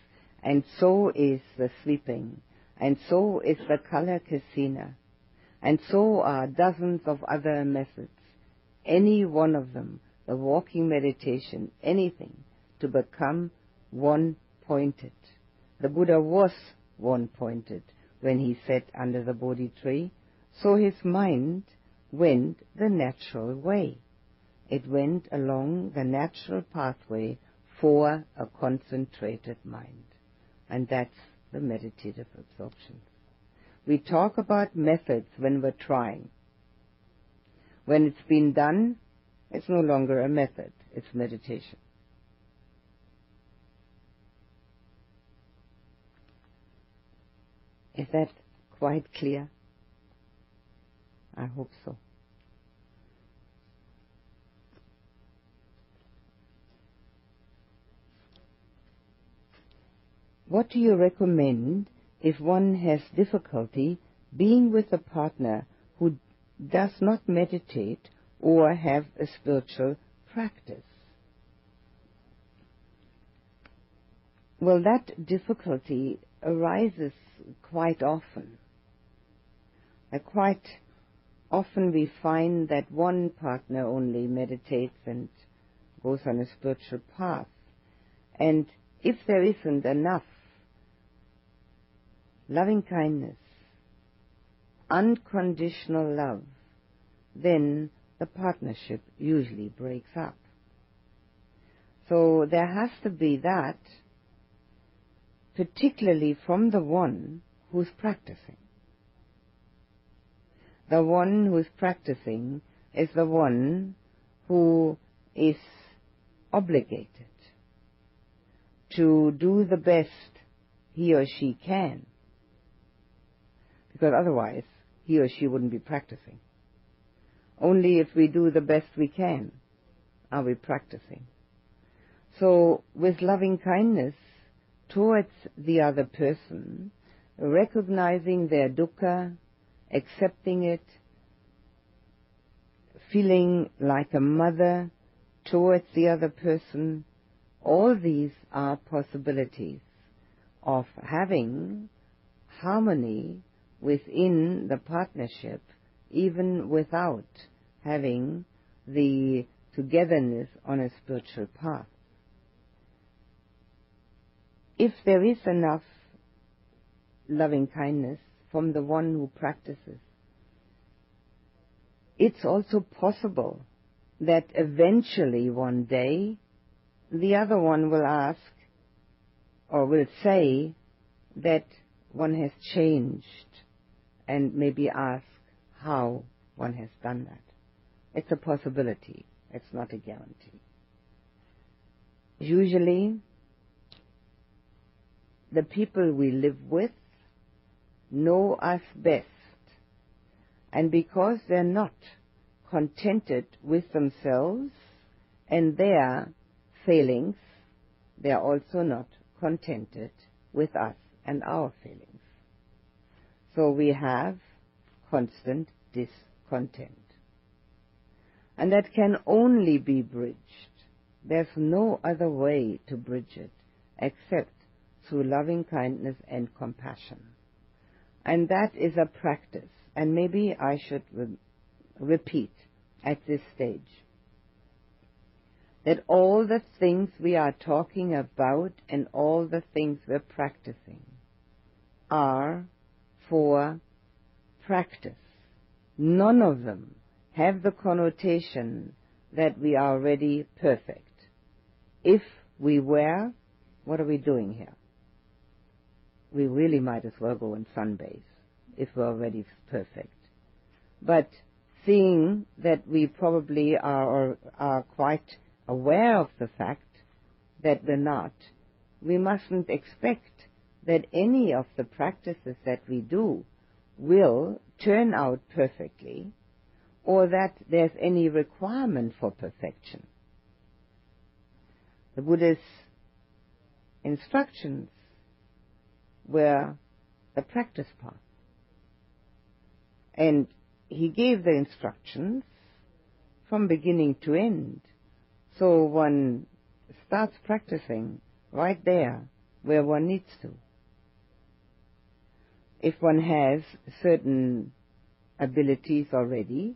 and so is the sleeping, and so is the color kasina and so are uh, dozens of other methods. Any one of them a walking meditation, anything, to become one pointed. The Buddha was one pointed when he sat under the Bodhi tree, so his mind went the natural way. It went along the natural pathway for a concentrated mind. And that's the meditative absorption. We talk about methods when we're trying. When it's been done, it's no longer a method, it's meditation. Is that quite clear? I hope so. What do you recommend if one has difficulty being with a partner who does not meditate or have a spiritual practice? Well, that difficulty arises quite often. Uh, quite often we find that one partner only meditates and goes on a spiritual path. And if there isn't enough loving kindness, unconditional love, then the partnership usually breaks up. So there has to be that, particularly from the one who's practicing. The one who's practicing is the one who is obligated to do the best he or she can because otherwise he or she wouldn't be practicing. Only if we do the best we can are we practicing. So with loving kindness towards the other person, recognizing their dukkha, accepting it, feeling like a mother towards the other person, all these are possibilities of having harmony within the partnership, even without having the togetherness on a spiritual path. If there is enough loving kindness from the one who practices, it's also possible that eventually one day the other one will ask or will say that one has changed and maybe ask how one has done that. It's a possibility. It's not a guarantee. Usually, the people we live with know us best. And because they're not contented with themselves and their failings, they're also not contented with us and our failings. So we have constant discontent. And that can only be bridged. There's no other way to bridge it except through loving kindness and compassion. And that is a practice. And maybe I should re- repeat at this stage that all the things we are talking about and all the things we're practicing are for practice. None of them have the connotation that we are already perfect. If we were, what are we doing here? We really might as well go and sunbathe if we're already perfect. But seeing that we probably are, are quite aware of the fact that we're not, we mustn't expect that any of the practices that we do will turn out perfectly or that there's any requirement for perfection. The Buddha's instructions were the practice path. And he gave the instructions from beginning to end. So one starts practicing right there where one needs to if one has certain abilities already,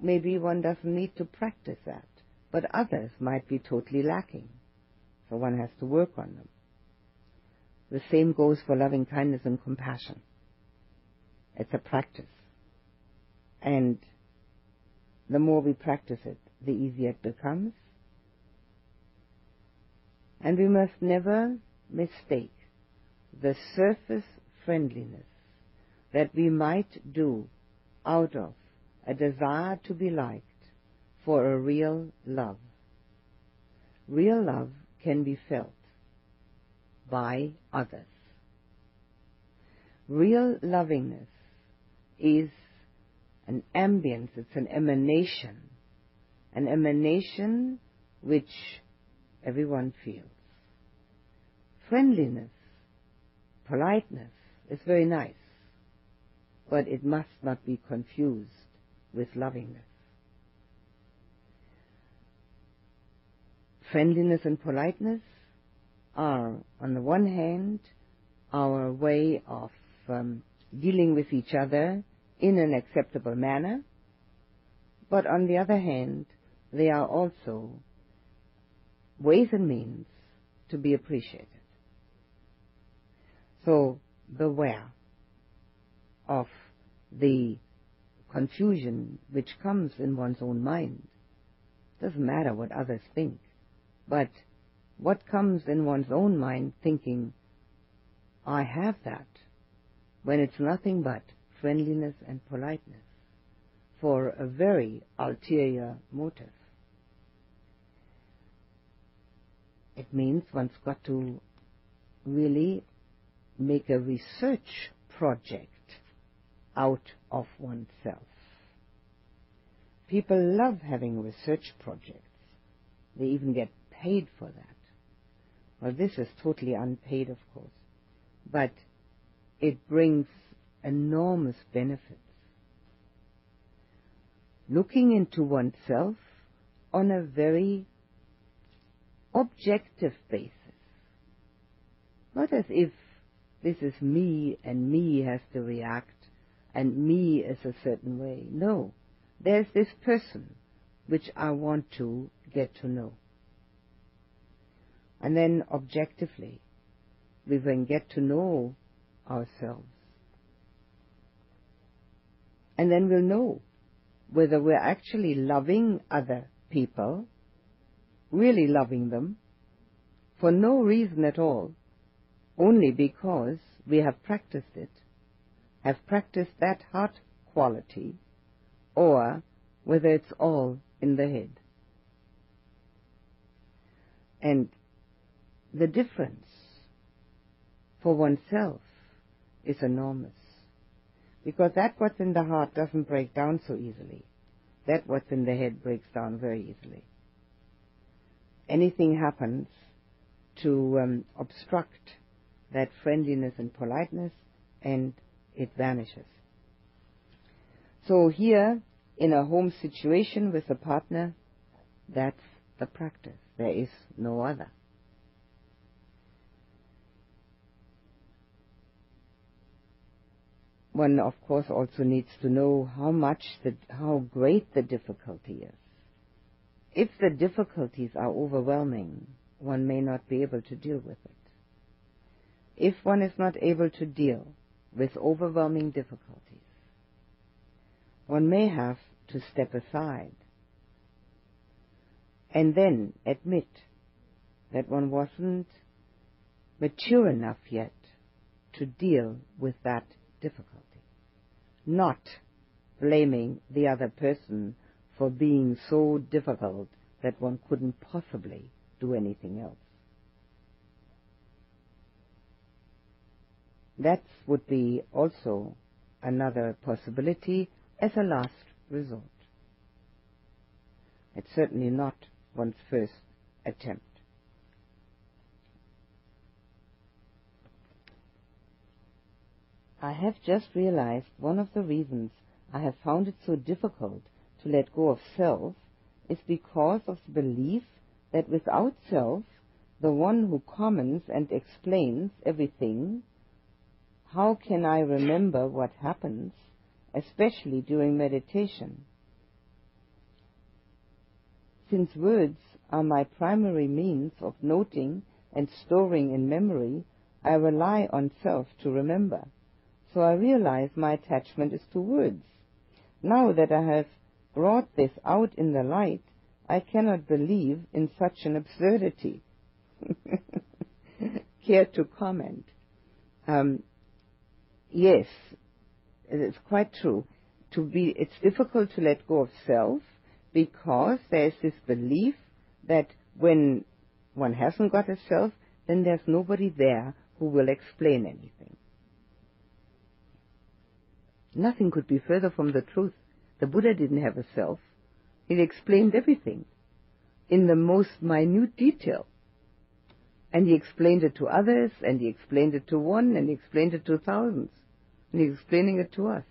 maybe one doesn't need to practice that, but others might be totally lacking. So one has to work on them. The same goes for loving kindness and compassion. It's a practice. And the more we practice it, the easier it becomes. And we must never mistake the surface friendliness that we might do out of a desire to be liked for a real love. Real love can be felt by others. Real lovingness is an ambience, it's an emanation, an emanation which everyone feels. Friendliness, politeness is very nice, but it must not be confused with lovingness. Friendliness and politeness are, on the one hand, our way of um, dealing with each other in an acceptable manner, but on the other hand, they are also ways and means to be appreciated. So beware of the confusion which comes in one's own mind. Doesn't matter what others think, but what comes in one's own mind thinking, I have that, when it's nothing but friendliness and politeness for a very ulterior motive. It means one's got to really make a research project out of oneself. People love having research projects. They even get paid for that. Well, this is totally unpaid, of course, but it brings enormous benefits. Looking into oneself on a very objective basis. Not as if this is me and me has to react and me is a certain way. No. There's this person which I want to get to know. And then objectively, we then get to know ourselves. And then we'll know whether we're actually loving other people, really loving them, for no reason at all, only because we have practiced it, have practiced that heart quality, or whether it's all in the head. And the difference for oneself is enormous. Because that what's in the heart doesn't break down so easily. That what's in the head breaks down very easily. Anything happens to um, obstruct that friendliness and politeness, and it vanishes. So here, in a home situation with a partner, that's the practice. There is no other. one of course also needs to know how much the, how great the difficulty is. If the difficulties are overwhelming, one may not be able to deal with it. If one is not able to deal with overwhelming difficulties, one may have to step aside and then admit that one wasn't mature enough yet to deal with that difficulty not blaming the other person for being so difficult that one couldn't possibly do anything else. That would be also another possibility as a last resort. It's certainly not one's first attempt. I have just realized one of the reasons I have found it so difficult to let go of self is because of the belief that without self, the one who comments and explains everything, how can I remember what happens, especially during meditation? since words are my primary means of noting and storing in memory, I rely on self to remember. So I realize my attachment is to words. Now that I have brought this out in the light, I cannot believe in such an absurdity. <laughs> Care to comment? Um, yes, it's quite true. To be, it's difficult to let go of self because there's this belief that when one hasn't got a self, then there's nobody there who will explain anything. Nothing could be further from the truth. The Buddha didn't have a self. He explained everything in the most minute detail. And he explained it to others, and he explained it to one, and he explained it to thousands. And he's explaining it to us.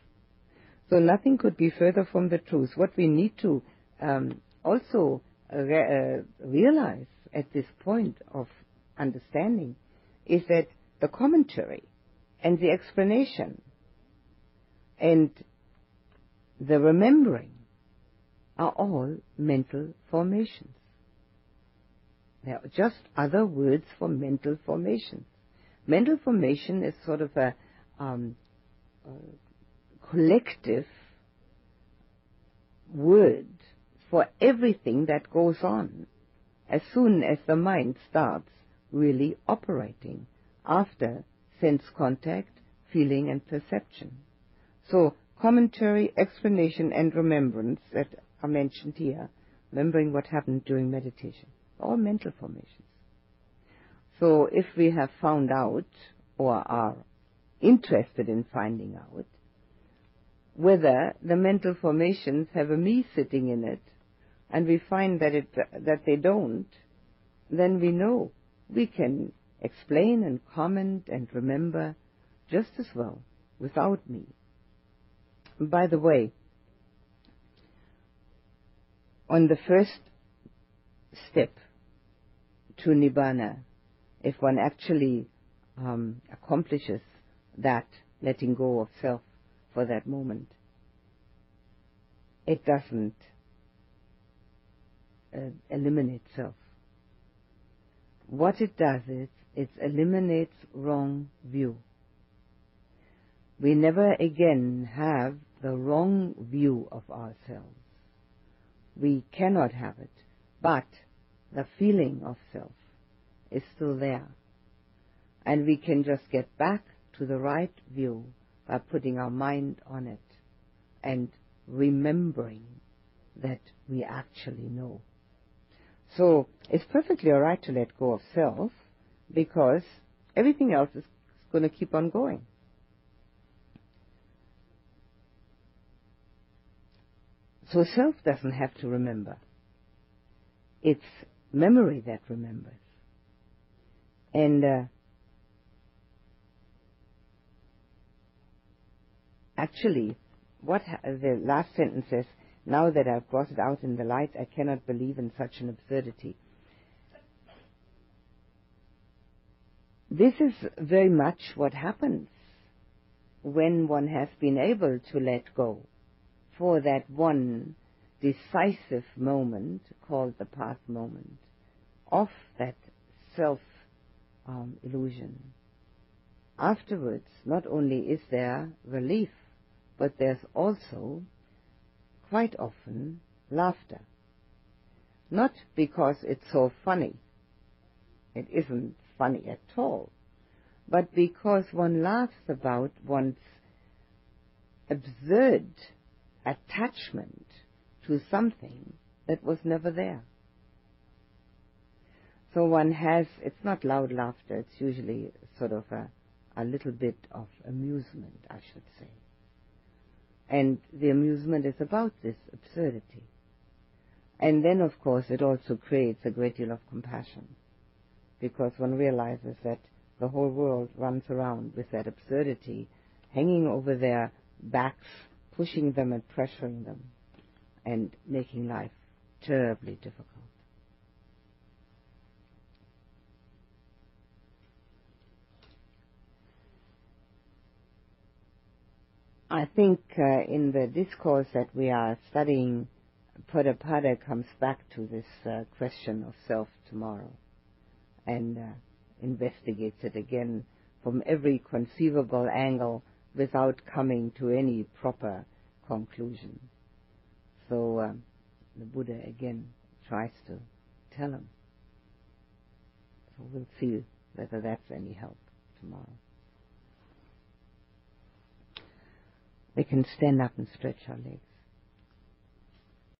So nothing could be further from the truth. What we need to um, also uh, re- uh, realize at this point of understanding is that the commentary and the explanation and the remembering are all mental formations. They are just other words for mental formations. Mental formation is sort of a, um, a collective word for everything that goes on as soon as the mind starts really operating after sense contact, feeling, and perception. So, commentary, explanation, and remembrance that are mentioned here, remembering what happened during meditation, all mental formations. So, if we have found out or are interested in finding out whether the mental formations have a me sitting in it, and we find that it that they don't, then we know we can explain and comment and remember just as well without me. By the way, on the first step to Nibbana, if one actually um, accomplishes that letting go of self for that moment, it doesn't uh, eliminate self. What it does is it eliminates wrong view. We never again have the wrong view of ourselves. We cannot have it, but the feeling of self is still there. And we can just get back to the right view by putting our mind on it and remembering that we actually know. So it's perfectly alright to let go of self because everything else is going to keep on going. So self doesn't have to remember. It's memory that remembers. And uh, actually, what ha- the last sentence says, now that I've brought it out in the light, I cannot believe in such an absurdity. This is very much what happens when one has been able to let go for that one decisive moment called the path moment of that self um, illusion. Afterwards, not only is there relief, but there's also quite often laughter. Not because it's so funny. It isn't funny at all. But because one laughs about one's absurd attachment to something that was never there. So one has, it's not loud laughter, it's usually sort of a, a little bit of amusement, I should say. And the amusement is about this absurdity. And then, of course, it also creates a great deal of compassion, because one realizes that the whole world runs around with that absurdity hanging over their backs, pushing them and pressuring them, and making life terribly difficult. I think uh, in the discourse that we are studying Potthapada comes back to this uh, question of self tomorrow and uh, investigates it again from every conceivable angle without coming to any proper conclusion. So uh, the Buddha again tries to tell him. So we'll see whether that's any help tomorrow. We can stand up and stretch our legs.